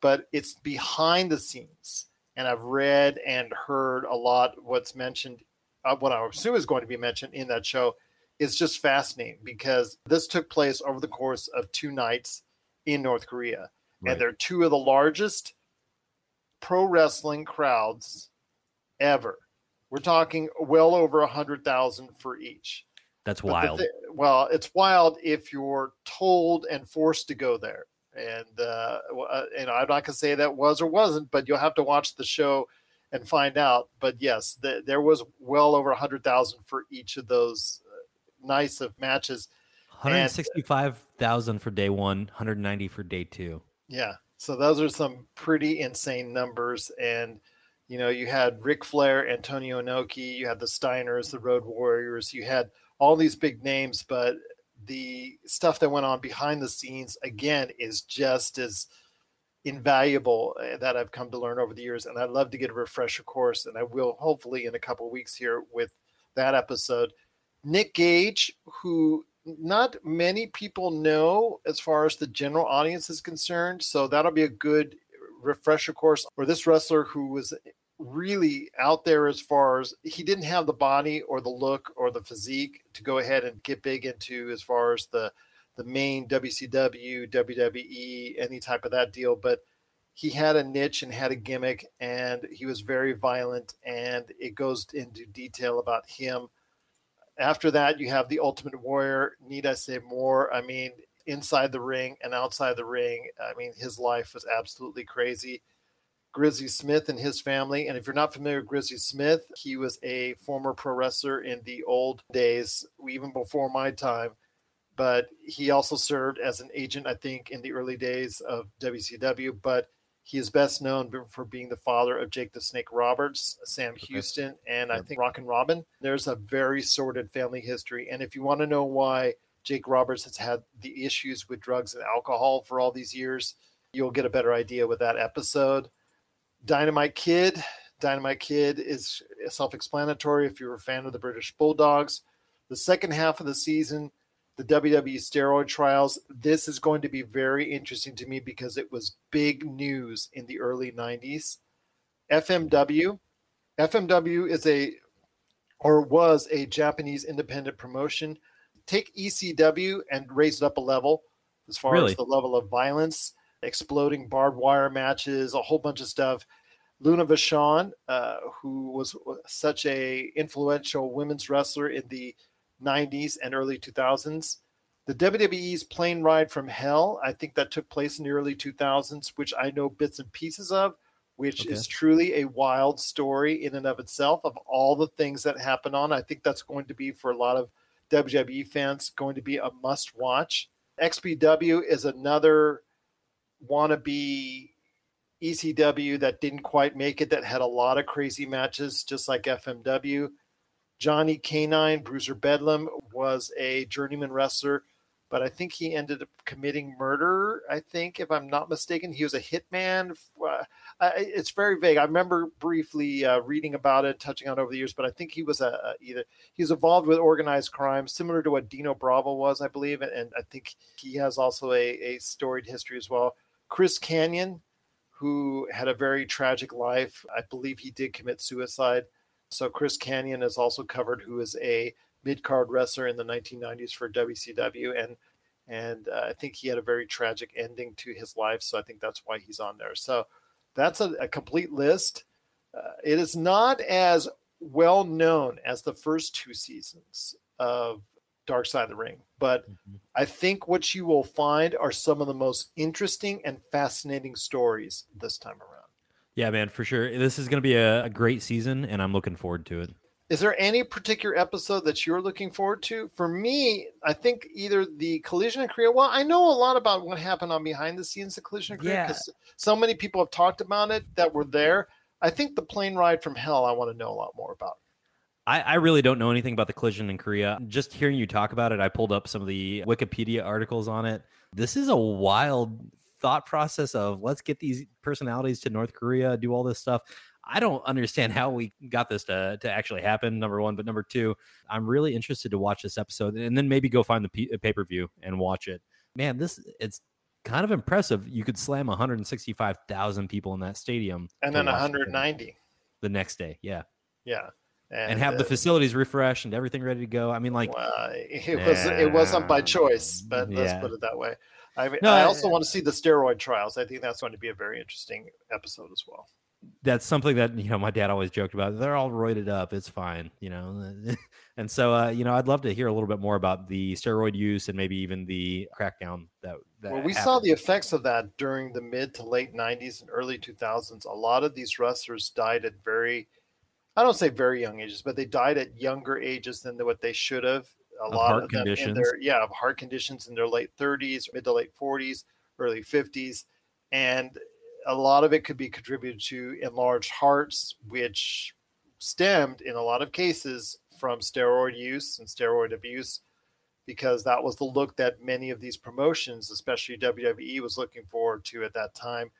But it's behind the scenes, and I've read and heard a lot what's mentioned, uh, what I assume is going to be mentioned in that show. Is just fascinating because this took place over the course of two nights in North Korea, Right. and they're two of the largest pro wrestling crowds ever. We're talking well over a hundred thousand for each. That's But wild. well, it's wild if you're told and forced to go there. And uh, uh, know, I'm not gonna say that was or wasn't, but you'll have to watch the show and find out. But yes, th- there was well over a hundred thousand for each of those uh, nice of matches. 165,000 for day one, 190 for day two. Yeah. So those are some pretty insane numbers. And, you know, you had Ric Flair, Antonio Inoki, you had the Steiners, the Road Warriors, you had all these big names, but the stuff that went on behind the scenes, again, is just as invaluable uh, that I've come to learn over the years. And I'd love to get a refresher course, and I will hopefully in a couple weeks here with that episode. Nick Gage, who not many people know as far as the general audience is concerned. So that'll be a good refresher course. Or this wrestler who was really out there as far as he didn't have the body or the look or the physique to go ahead and get big into as far as the the main WCW, WWE, any type of that deal, but he had a niche and had a gimmick and he was very violent and it goes into detail about him after that, you have the Ultimate Warrior. Need I say more? I mean, inside the ring and outside the ring, I mean, his life was absolutely crazy. Grizzly Smith and his family. And if you're not familiar with Grizzly Smith, he was a former pro wrestler in the old days, even before my time. But he also served as an agent, I think, in the early days of WCW. But he is best known for being the father of Jake the Snake Roberts, Sam Houston, and I think Rockin' Robin. There's a very sordid family history. And if you want to know why Jake Roberts has had the issues with drugs and alcohol for all these years, you'll get a better idea with that episode. Dynamite Kid. Dynamite Kid is self explanatory if you're a fan of the British Bulldogs. The second half of the season, the WWE steroid trials. This is going to be very interesting to me because it was big news in the early 90s. FMW. FMW is a or was a Japanese independent promotion. Take ECW and raise it up a level as far Really? as the level of violence, exploding barbed wire matches, a whole bunch of stuff. Luna Vachon, uh, who was such a influential women's wrestler in the 90s and early 2000s. The WWE's Plane Ride from Hell, I think that took place in the early 2000s, which I know bits and pieces of. which Okay. is truly a wild story in and of itself of all the things that happen on. I think that's going to be for a lot of WWE fans going to be a must watch. XPW is another wannabe ECW that didn't quite make it, that had a lot of crazy matches, just like FMW. Johnny K-9, Bruiser Bedlam, was a journeyman wrestler, but I think he ended up committing murder. I think, if I'm not mistaken, he was a hitman. Uh, it's very vague. I remember briefly uh, reading about it, touching on it over the years, but I think he was a, a either he was involved with organized crime, similar to what Dino Bravo was, I believe, and, and I think he has also a, a storied history as well. Chris Kanyon, who had a very tragic life, I believe he did commit suicide. So Chris Kanyon is also covered, who is a mid card wrestler in the 1990s for WCW, and and uh, I think he had a very tragic ending to his life. So I think that's why he's on there. So that's a, a complete list. Uh, it is not as well known as the first two seasons of Dark Side of the Ring, but mm-hmm. I think what you will find are some of the most interesting and fascinating stories this time around. Yeah, man, for sure. This is going to be a, a great season, and I'm looking forward to it. Is there any particular episode that you're looking forward to? For me, I think either the Collision in Korea. Well, I know a lot about what happened on behind the scenes of Collision in Korea Yeah. because so many people have talked about it that were there. I think the plane ride from hell. I want to know a lot more about. I, I really don't know anything about the collision in Korea. Just hearing you talk about it, I pulled up some of the Wikipedia articles on it. This is a wild thought process of let's get these personalities to North Korea, do all this stuff. I don't understand how we got this to, to actually happen, number one. But number two, I'm really interested to watch this episode and then maybe go find the uh, pay per view and watch it. Man, this it's kind of impressive. You could slam 165,000 people in that stadium And then watch the thing 190. the next day. Yeah. Yeah. And, have the uh, facilities refreshed and everything ready to go. I mean, like, well, it was it wasn't by choice, but let's put it that way. I mean, No, I I- also want to see the steroid trials. I think that's going to be a very interesting episode as well. that's something that you know my dad always joked about they're all roided up it's fine you know and so uh, you know i'd love to hear a little bit more about the steroid use and maybe even the crackdown that, that Well, we happened. saw the effects of that during the mid to late 90s and early 2000s. A lot of these wrestlers died at very, I don't say very young ages, but they died at younger ages than what they should have. A Of lot of them in their, yeah, of heart conditions in their late 30s, mid to late 40s, early 50s. And a lot of it could be contributed to enlarged hearts, which stemmed in a lot of cases from steroid use and steroid abuse because that was the look that many of these promotions, especially WWE, was looking forward to at that time.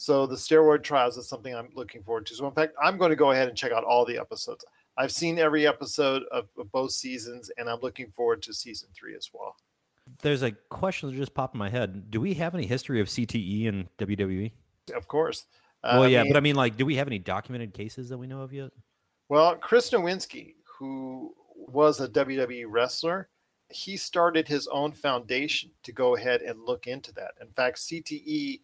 So the steroid trials is something I'm looking forward to. So in fact, I'm going to go ahead and check out all the episodes. I've seen every episode of, of both seasons, and I'm looking forward to season three as well. there's a question that just popped in my head do we have any history of cte in wwe Of course. Uh, well I yeah mean- but i mean like do we have any documented cases that we know of yet Well, Chris Nowinski, who was a WWE wrestler, he started his own foundation to go ahead and look into that. In fact, CTE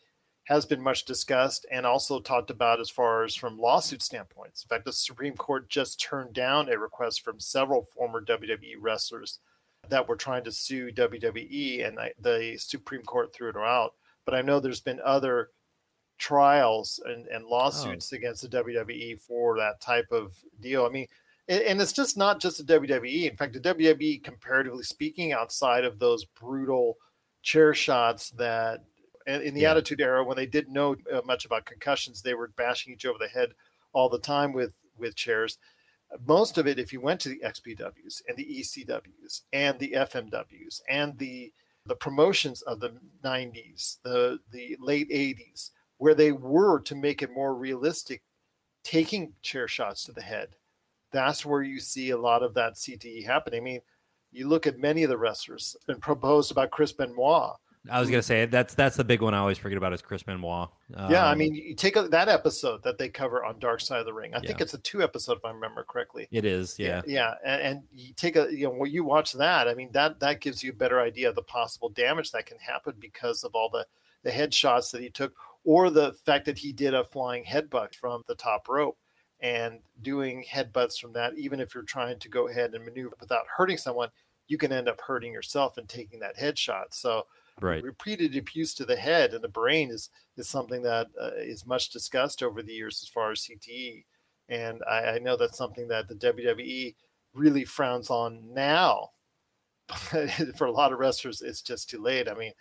has been much discussed and also talked about as far as from lawsuit standpoints. In fact, the Supreme Court just turned down a request from several former WWE wrestlers that were trying to sue WWE, and the Supreme Court threw it out. But I know there's been other trials and, and lawsuits oh. against the WWE for that type of deal. I mean, and it's just not just the WWE. In fact, the WWE, comparatively speaking, outside of those brutal chair shots that in in the Yeah. Attitude Era, when they didn't know uh, much about concussions, they were bashing each over the head all the time with with chairs. Most of it, if you went to the XPWs and the ECWs and the FMWs and the the promotions of the 90s, the the late 80s, where they were to make it more realistic, taking chair shots to the head. That's where you see a lot of that CTE happening. I mean, you look at many of the wrestlers it's proposed about Chris Benoit. I was gonna say that's that's the big one i always forget about is chris benoit yeah, I Um, mean, you take a, that episode that they cover on Dark Side of the Ring. I think it's a two episode, if I remember correctly. it is yeah yeah, and, and you take a you know when you watch that, I mean that that gives you a better idea of the possible damage that can happen because of all the the headshots that he took, or the fact that he did a flying headbutt from the top rope, and doing headbutts from that. Even if you're trying to go ahead and maneuver without hurting someone, you can end up hurting yourself and taking that headshot. So Right. Repeated abuse to the head and the brain is is something that uh, is much discussed over the years as far as CTE, and I, I know that's something that the WWE really frowns on now. But for a lot of wrestlers, it's just too late. I mean,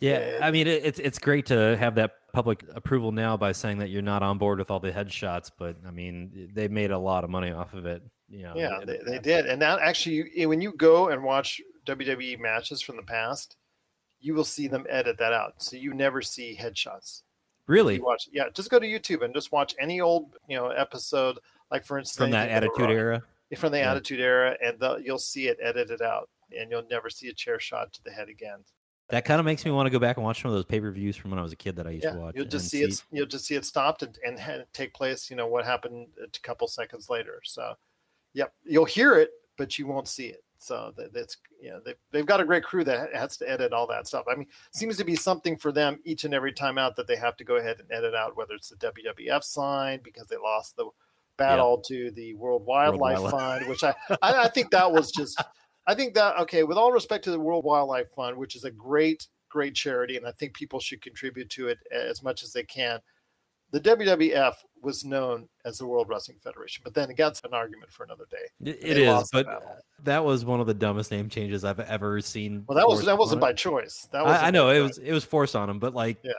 Yeah, Uh, I mean it, it's it's great to have that public approval now by saying that you're not on board with all the headshots, but I mean they made a lot of money off of it. You know, Yeah, they, they did. And now, actually, when you go and watch WWE matches from the past, you will see them edit that out. So you never see headshots. Really watch, yeah, just go to YouTube and just watch any old, you know, episode. Like for instance, from that anything with The attitude era. from the Yeah. Attitude Era, and the, you'll see it edited out, and you'll never see a chair shot to the head again. That kind of makes me want to go back and watch some of those pay per views from when I was a kid that I used Yeah, to watch. you'll just and see it. You'll just see it stopped and, and take place. You know what happened a couple seconds later. So, yep, you'll hear it, but you won't see it. So that, that's you know they they've got a great crew that has to edit all that stuff. I mean, seems to be something for them each and every time out that they have to go ahead and edit out, whether it's the WWF sign because they lost the battle to the World Wildlife Wildlife. Fund, which I, I I think that was just. I think that okay. With all respect to the World Wildlife Fund, which is a great great charity, and I think people should contribute to it as much as they can. The WWF was known as the World Wrestling Federation, but then it got an argument for another day. It, They is, but that was one of the dumbest name changes I've ever seen. Well, that was that wasn't by it. choice. That was I, I know it was it was forced on him, but like, Yeah.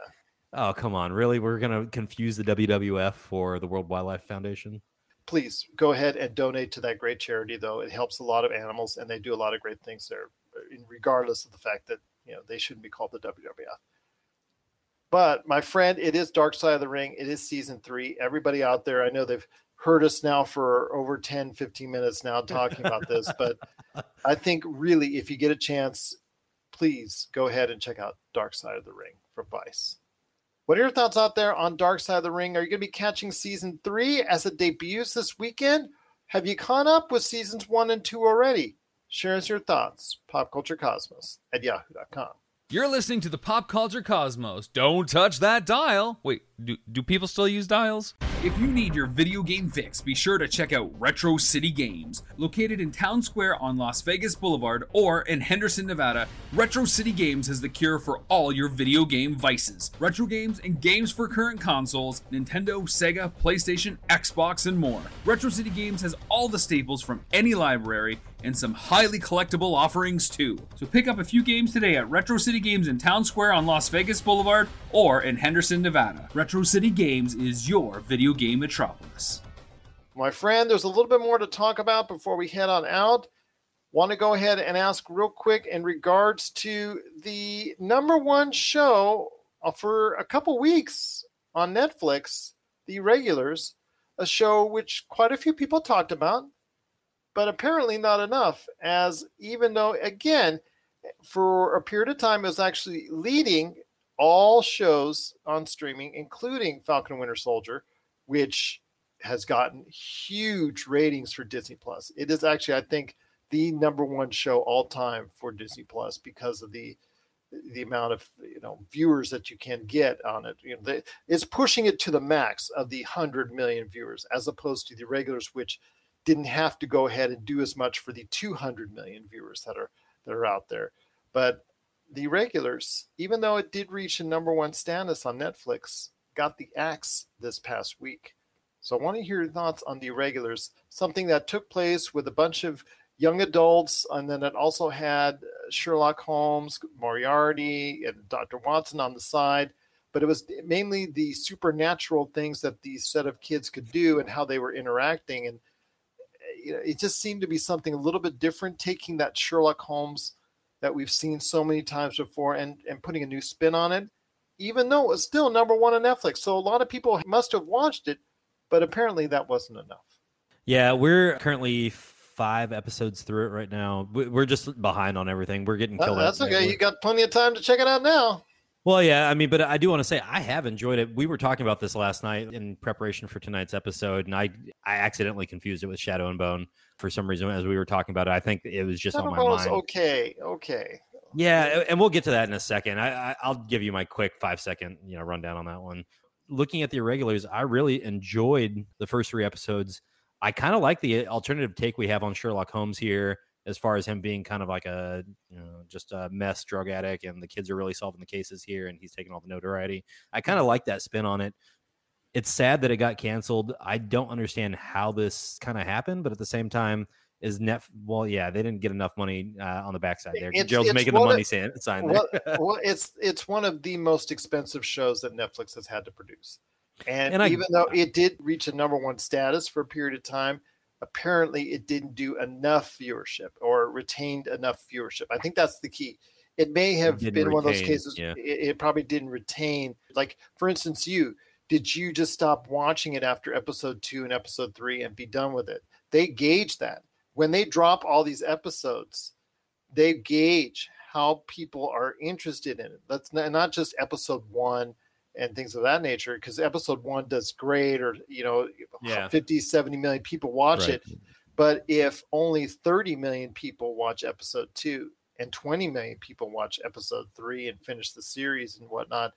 oh come on, really? We're gonna confuse the WWF for the World Wildlife Foundation? Please go ahead and donate to that great charity, though. It helps a lot of animals, and they do a lot of great things there, regardless of the fact that you know they shouldn't be called the WWF. But my friend, it is Dark Side of the Ring. It is season three. Everybody out there, I know they've heard us now for over 10, 15 minutes now talking about this, but I think really, if you get a chance, please go ahead and check out Dark Side of the Ring from Vice. What are your thoughts out there on Dark Side of the Ring? Are you going to be catching season three as it debuts this weekend? Have you caught up with seasons one and two already? Share us your thoughts. Popculturecosmos at yahoo.com. You're listening to the Pop Culture Cosmos. Don't touch that dial. Wait, do, do people still use dials? If you need your video game fix, be sure to check out Retro City Games. Located in Town Square on Las Vegas Boulevard or in Henderson, Nevada, Retro City Games has the cure for all your video game vices. Retro games and games for current consoles Nintendo, Sega, PlayStation, Xbox, and more. Retro City Games has all the staples from any library and some highly collectible offerings too. So pick up a few games today at Retro City Games in Town Square on Las Vegas Boulevard or in Henderson, Nevada. Retro City Games is your video game metropolis. My friend, there's a little bit more to talk about before we head on out. Want to go ahead and ask real quick in regards to the number one show uh, for a couple weeks on Netflix, The Irregulars, a show which quite a few people talked about, but apparently not enough. As even though, again, for a period of time, it was actually leading all shows on streaming, including Falcon and Winter Soldier, which has gotten huge ratings for Disney Plus. It is actually, I think, the number one show all time for Disney Plus because of the the amount of you know viewers that you can get on it. You know, they, it's pushing it to the max of the hundred million viewers, as opposed to the irregulars, which didn't have to go ahead and do as much for the 200 million viewers that are that are out there. But the irregulars, even though it did reach a number one status on Netflix, got the axe this past week. So I want to hear your thoughts on the irregulars, something that took place with a bunch of young adults, and then it also had uh, Sherlock Holmes, Moriarty, and Dr. Watson on the side. But it was mainly the supernatural things that these set of kids could do and how they were interacting. And you know, it just seemed to be something a little bit different, taking that Sherlock Holmes that we've seen so many times before and, and putting a new spin on it, even though it was still number one on Netflix. So a lot of people must have watched it, but apparently that wasn't enough. Yeah, we're currently five episodes through it right now. We- We're just behind on everything. We're getting killed. that's okay. You got plenty of time to check it out now. Well, yeah, I mean, but I do want to say I have enjoyed it. We were talking about this last night in preparation for tonight's episode, and I I accidentally confused it with Shadow and Bone for some reason as we were talking about it. I think it was just on my Shadow Bone is mind. okay. Okay. Yeah, and we'll get to that in a second. I, I I'll give you my quick five second you know rundown on that one. Looking at the irregulars, I really enjoyed the first three episodes. I kind of like the alternative take we have on Sherlock Holmes here. As far as him being kind of like a you know just a mess drug addict and the kids are really solving the cases here and he's taking all the notoriety. I kind of like that spin on it. It's sad that it got canceled. I don't understand how this kind of happened but at the same time is net well yeah they didn't get enough money uh, on the backside there. It's- joe's it's making the one of- money sign, sign well, well, it's it's one of the most expensive shows that Netflix has had to produce, and, And I- even though it did reach a number one status for a period of time, apparently it didn't do enough viewership or retained enough viewership. I think that's the key. It may have didn't been one of those cases. yeah. It, it probably didn't retain. Like for instance, you did you just stop watching it after episode two and episode three and be done with it? They gauge that when they drop all these episodes they gauge how people are interested in it. That's not, not just episode one and things of that nature, because episode one does great, or you know, Yeah. 50, 70 million people watch Right. it. But if only 30 million people watch episode two and 20 million people watch episode three and finish the series and whatnot,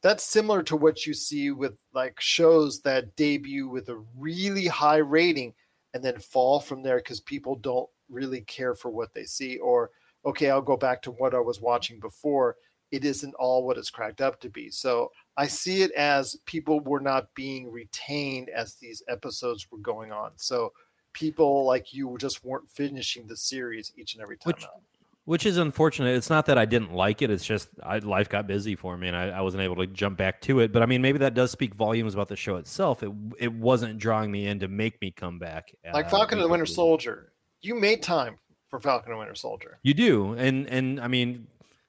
that's similar to what you see with like shows that debut with a really high rating and then fall from there because people don't really care for what they see or okay i'll go back to what i was watching before it isn't all what it's cracked up to be so i see it as people were not being retained as these episodes were going on so people like you just weren't finishing the series each and every time Which- which is unfortunate. It's not that I didn't like it. It's just I, life got busy for me, and I, I wasn't able to jump back to it. But I mean, maybe that does speak volumes about the show itself. It it wasn't drawing me in to make me come back. like uh, falcon and the winter soldier you made time for falcon and winter soldier You do, and and I mean,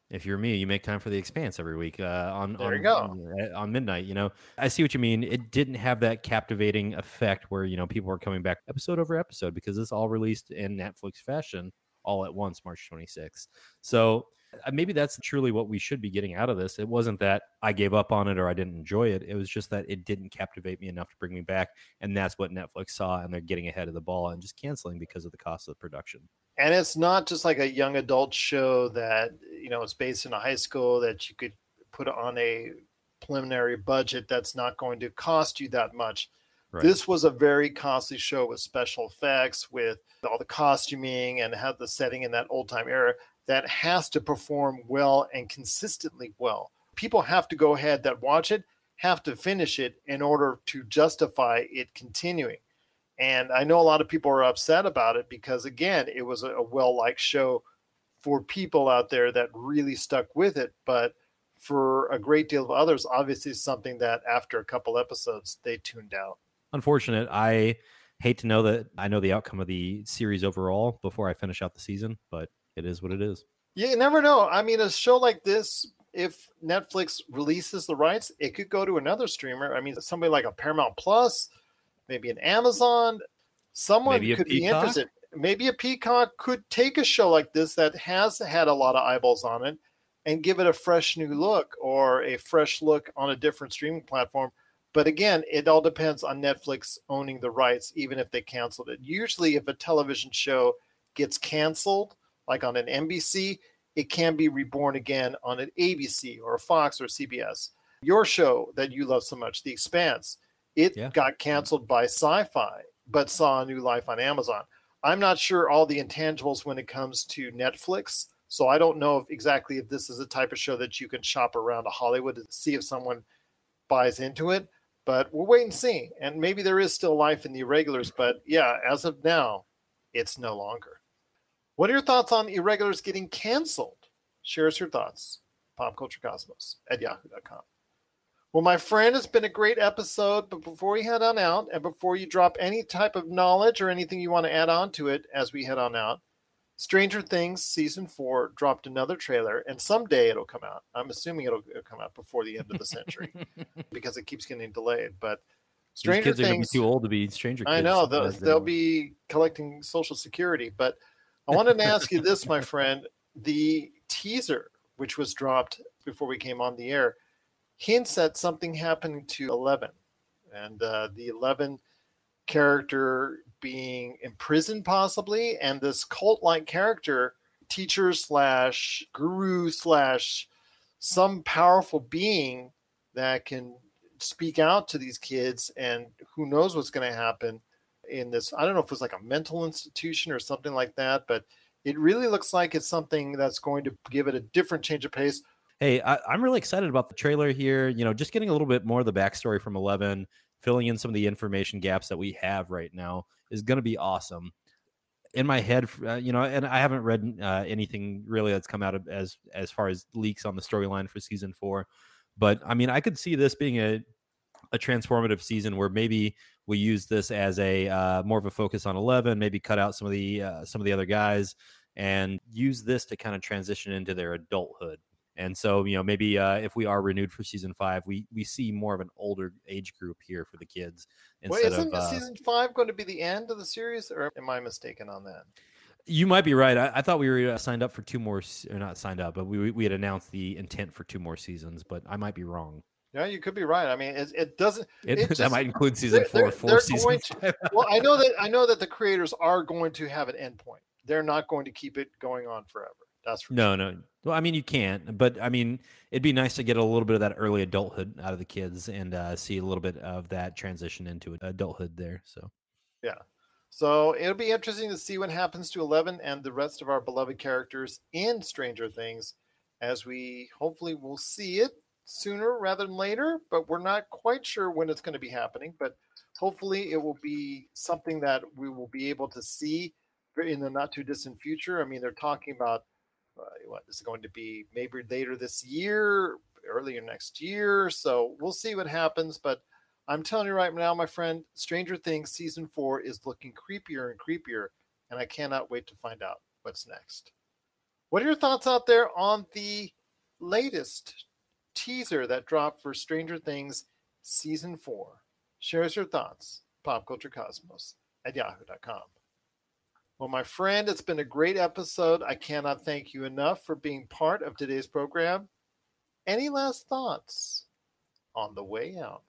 if you're me, you make time for the Expanse every week uh, on There on, go. on on midnight. You know, I see what you mean. It didn't have that captivating effect where you know people were coming back episode over episode because it's all released in Netflix fashion all at once, March 26th. So uh, maybe that's truly what we should be getting out of this. It wasn't that I gave up on it or I didn't enjoy it. It was just that it didn't captivate me enough to bring me back, and that's what Netflix saw, and they're getting ahead of the ball and just canceling because of the cost of the production. And it's not just like a young adult show that you know it's based in a high school that you could put on a preliminary budget that's not going to cost you that much. Right. this was a very costly show with special effects with all the costuming and have the setting in that old time era that has to perform well and consistently well. People have to go ahead that watch it have to finish it in order to justify it continuing and I know a lot of people are upset about it because, again, it was a, a well liked show for people out there that really stuck with it. But for a great deal of others, obviously, something that after a couple episodes, they tuned out. unfortunate. I hate to know that I know the outcome of the series overall before I finish out the season, but it is what it is. Yeah, You never know. I mean, a show like this, if Netflix releases the rights, it could go to another streamer. I mean, somebody like a Paramount Plus, maybe an Amazon, someone Maybe could be interested. Maybe a Peacock could take a show like this that has had a lot of eyeballs on it and give it a fresh new look or a fresh look on a different streaming platform. But again, it all depends on Netflix owning the rights, even if they canceled it. Usually, if a television show gets canceled, like on an NBC, it can be reborn again on an ABC or a Fox or CBS. Your show that you love so much, The Expanse, it Yeah. got canceled by Syfy, but saw a new life on Amazon. I'm not sure all the intangibles when it comes to Netflix. So I don't know if exactly if this is a type of show that you can shop around to Hollywood to see if someone buys into it. But we'll wait and see. And maybe there is still life in the irregulars. But yeah, as of now, it's no longer. What are your thoughts on irregulars getting canceled? Share us your thoughts. Popculturecosmos at yahoo.com. Well, my friend, it's been a great episode. But before we head on out, and before you drop any type of knowledge or anything you want to add on to it as we head on out, Stranger Things season four dropped another trailer, and someday it'll come out. I'm assuming it'll, it'll come out before the end of the century because it keeps getting delayed. But Stranger These kids are gonna be too old to be stranger kids. I know they'll, they they'll be collecting Social Security. But I wanted to ask you this, my friend: the teaser, which was dropped before we came on the air, hints at something happening to Eleven, and uh, the Eleven character being imprisoned, possibly, and this cult-like character, teacher slash guru slash some powerful being that can speak out to these kids and who knows what's going to happen in this i don't know if it was like a mental institution or something like that but it really looks like it's something that's going to give it a different change of pace. Hey, I, I'm really excited about the trailer here. You know, just getting a little bit more of the backstory from Eleven, filling in some of the information gaps that we have right now is going to be awesome. In my head, uh, you know, and I haven't read uh, anything really that's come out of as as far as leaks on the storyline for season four, but I mean, I could see this being a a transformative season where maybe we use this as a uh, more of a focus on 11 maybe cut out some of the uh, some of the other guys and use this to kind of transition into their adulthood and so you know maybe uh, if we are renewed for season five we we see more of an older age group here for the kids Wait, isn't of, uh, season five going to be the end of the series or am i mistaken on that you might be right. I, I, thought we were uh, signed up for two more, or not signed up, but we we had announced the intent for two more seasons. But I might be wrong. Yeah, you could be right. I mean, it, it doesn't. It, it just, that might include season 4 four seasons. well, I know that I know that the creators are going to have an endpoint. They're not going to keep it going on forever. That's for no, sure. no. Well, I mean, you can't, but I mean, it'd be nice to get a little bit of that early adulthood out of the kids and uh, see a little bit of that transition into adulthood there. So, yeah. So it'll be interesting to see what happens to Eleven and the rest of our beloved characters in Stranger Things, as we hopefully will see it sooner rather than later, but we're not quite sure when it's going to be happening. But hopefully, it will be something that we will be able to see in the not too distant future. I mean, they're talking about Uh, what is going to be maybe later this year, earlier next year. So we'll see what happens. But I'm telling you right now, my friend, Stranger Things season four is looking creepier and creepier, and I cannot wait to find out what's next. What are your thoughts out there on the latest teaser that dropped for Stranger Things season four. Share us your thoughts. PopCultureCosmos at yahoo.com. Well, my friend, it's been a great episode. I cannot thank you enough for being part of today's program. Any last thoughts on the way out?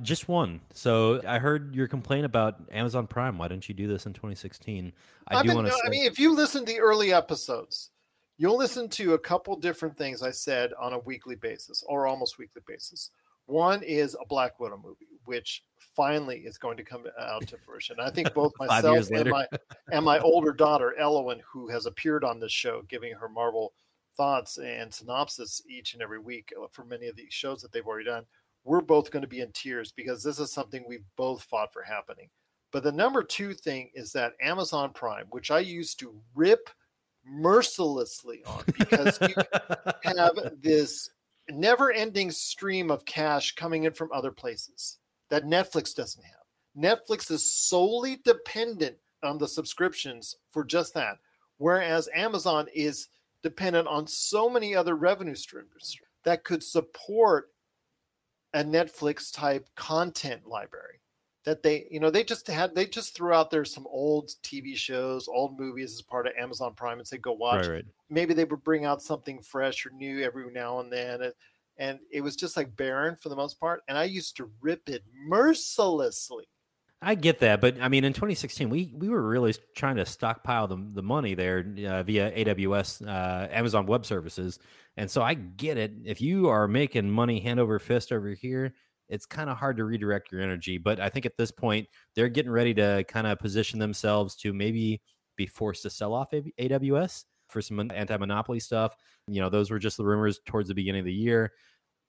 Just one. So I heard your complaint about Amazon Prime. Why didn't you do this in 2016? I I've do want to. I mean, if you listen to the early episodes, you'll listen to a couple different things I said on a weekly basis or almost weekly basis. One is a Black Widow movie, which finally is going to come out to fruition. I think both myself and my and my older daughter Elowen, who has appeared on this show, giving her Marvel thoughts and synopsis each and every week uh, for many of these shows that they've already done, we're both going to be in tears because this is something we've both fought for happening. But the number two thing is that Amazon Prime, which I used to rip mercilessly on because you have this never ending stream of cash coming in from other places that Netflix doesn't have. Netflix is solely dependent on the subscriptions for just that, whereas Amazon is dependent on so many other revenue streams that could support a Netflix type content library that they you know they just had they just threw out there some old tv shows old movies as part of amazon prime and say go watch right, right. maybe they would bring out something fresh or new every now and then and it was just like barren for the most part and i used to rip it mercilessly I get that, but I mean, in 2016, we we were really trying to stockpile the the money there uh, via AWS, uh, Amazon Web Services, and so I get it. If you are making money hand over fist over here, it's kind of hard to redirect your energy. But I think at this point, they're getting ready to kind of position themselves to maybe be forced to sell off AWS for some anti monopoly stuff. You know, those were just the rumors towards the beginning of the year.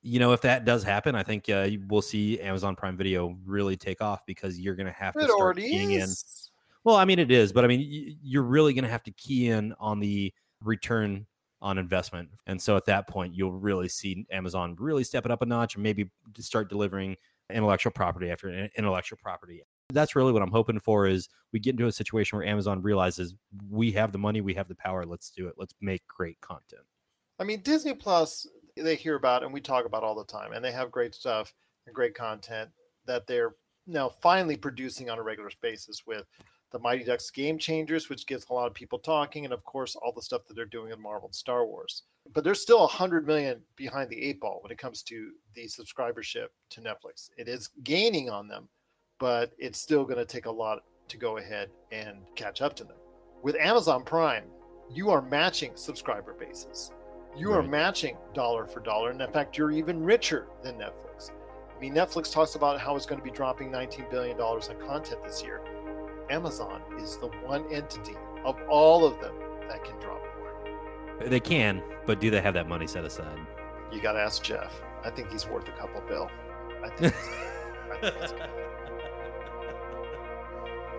You know, if that does happen, I think uh, we'll see Amazon Prime Video really take off because you're going to have to it start keying is. in. Well, I mean, it is, but I mean, you're really going to have to key in on the return on investment. And so at that point, you'll really see Amazon really step it up a notch and maybe start delivering intellectual property after intellectual property. That's really what I'm hoping for is we get into a situation where Amazon realizes we have the money, we have the power, let's do it. Let's make great content. I mean, Disney Plus, they hear about and we talk about all the time, and they have great stuff and great content that they're now finally producing on a regular basis with the Mighty Ducks Game Changers, which gets a lot of people talking, and of course all the stuff that they're doing in Marvel and Star Wars. But there's still a hundred million behind the eight ball when it comes to the subscribership to Netflix. It is gaining on them, but it's still going to take a lot to go ahead and catch up to them. With Amazon Prime, you are matching subscriber bases. You right. are matching dollar for dollar, and in fact, you're even richer than Netflix. I mean, Netflix talks about how it's going to be dropping $19 billion on content this year. Amazon is the one entity of all of them that can drop more. They can, but do they have that money set aside? You got to ask Jeff. I think he's worth a couple bill. I think. I think.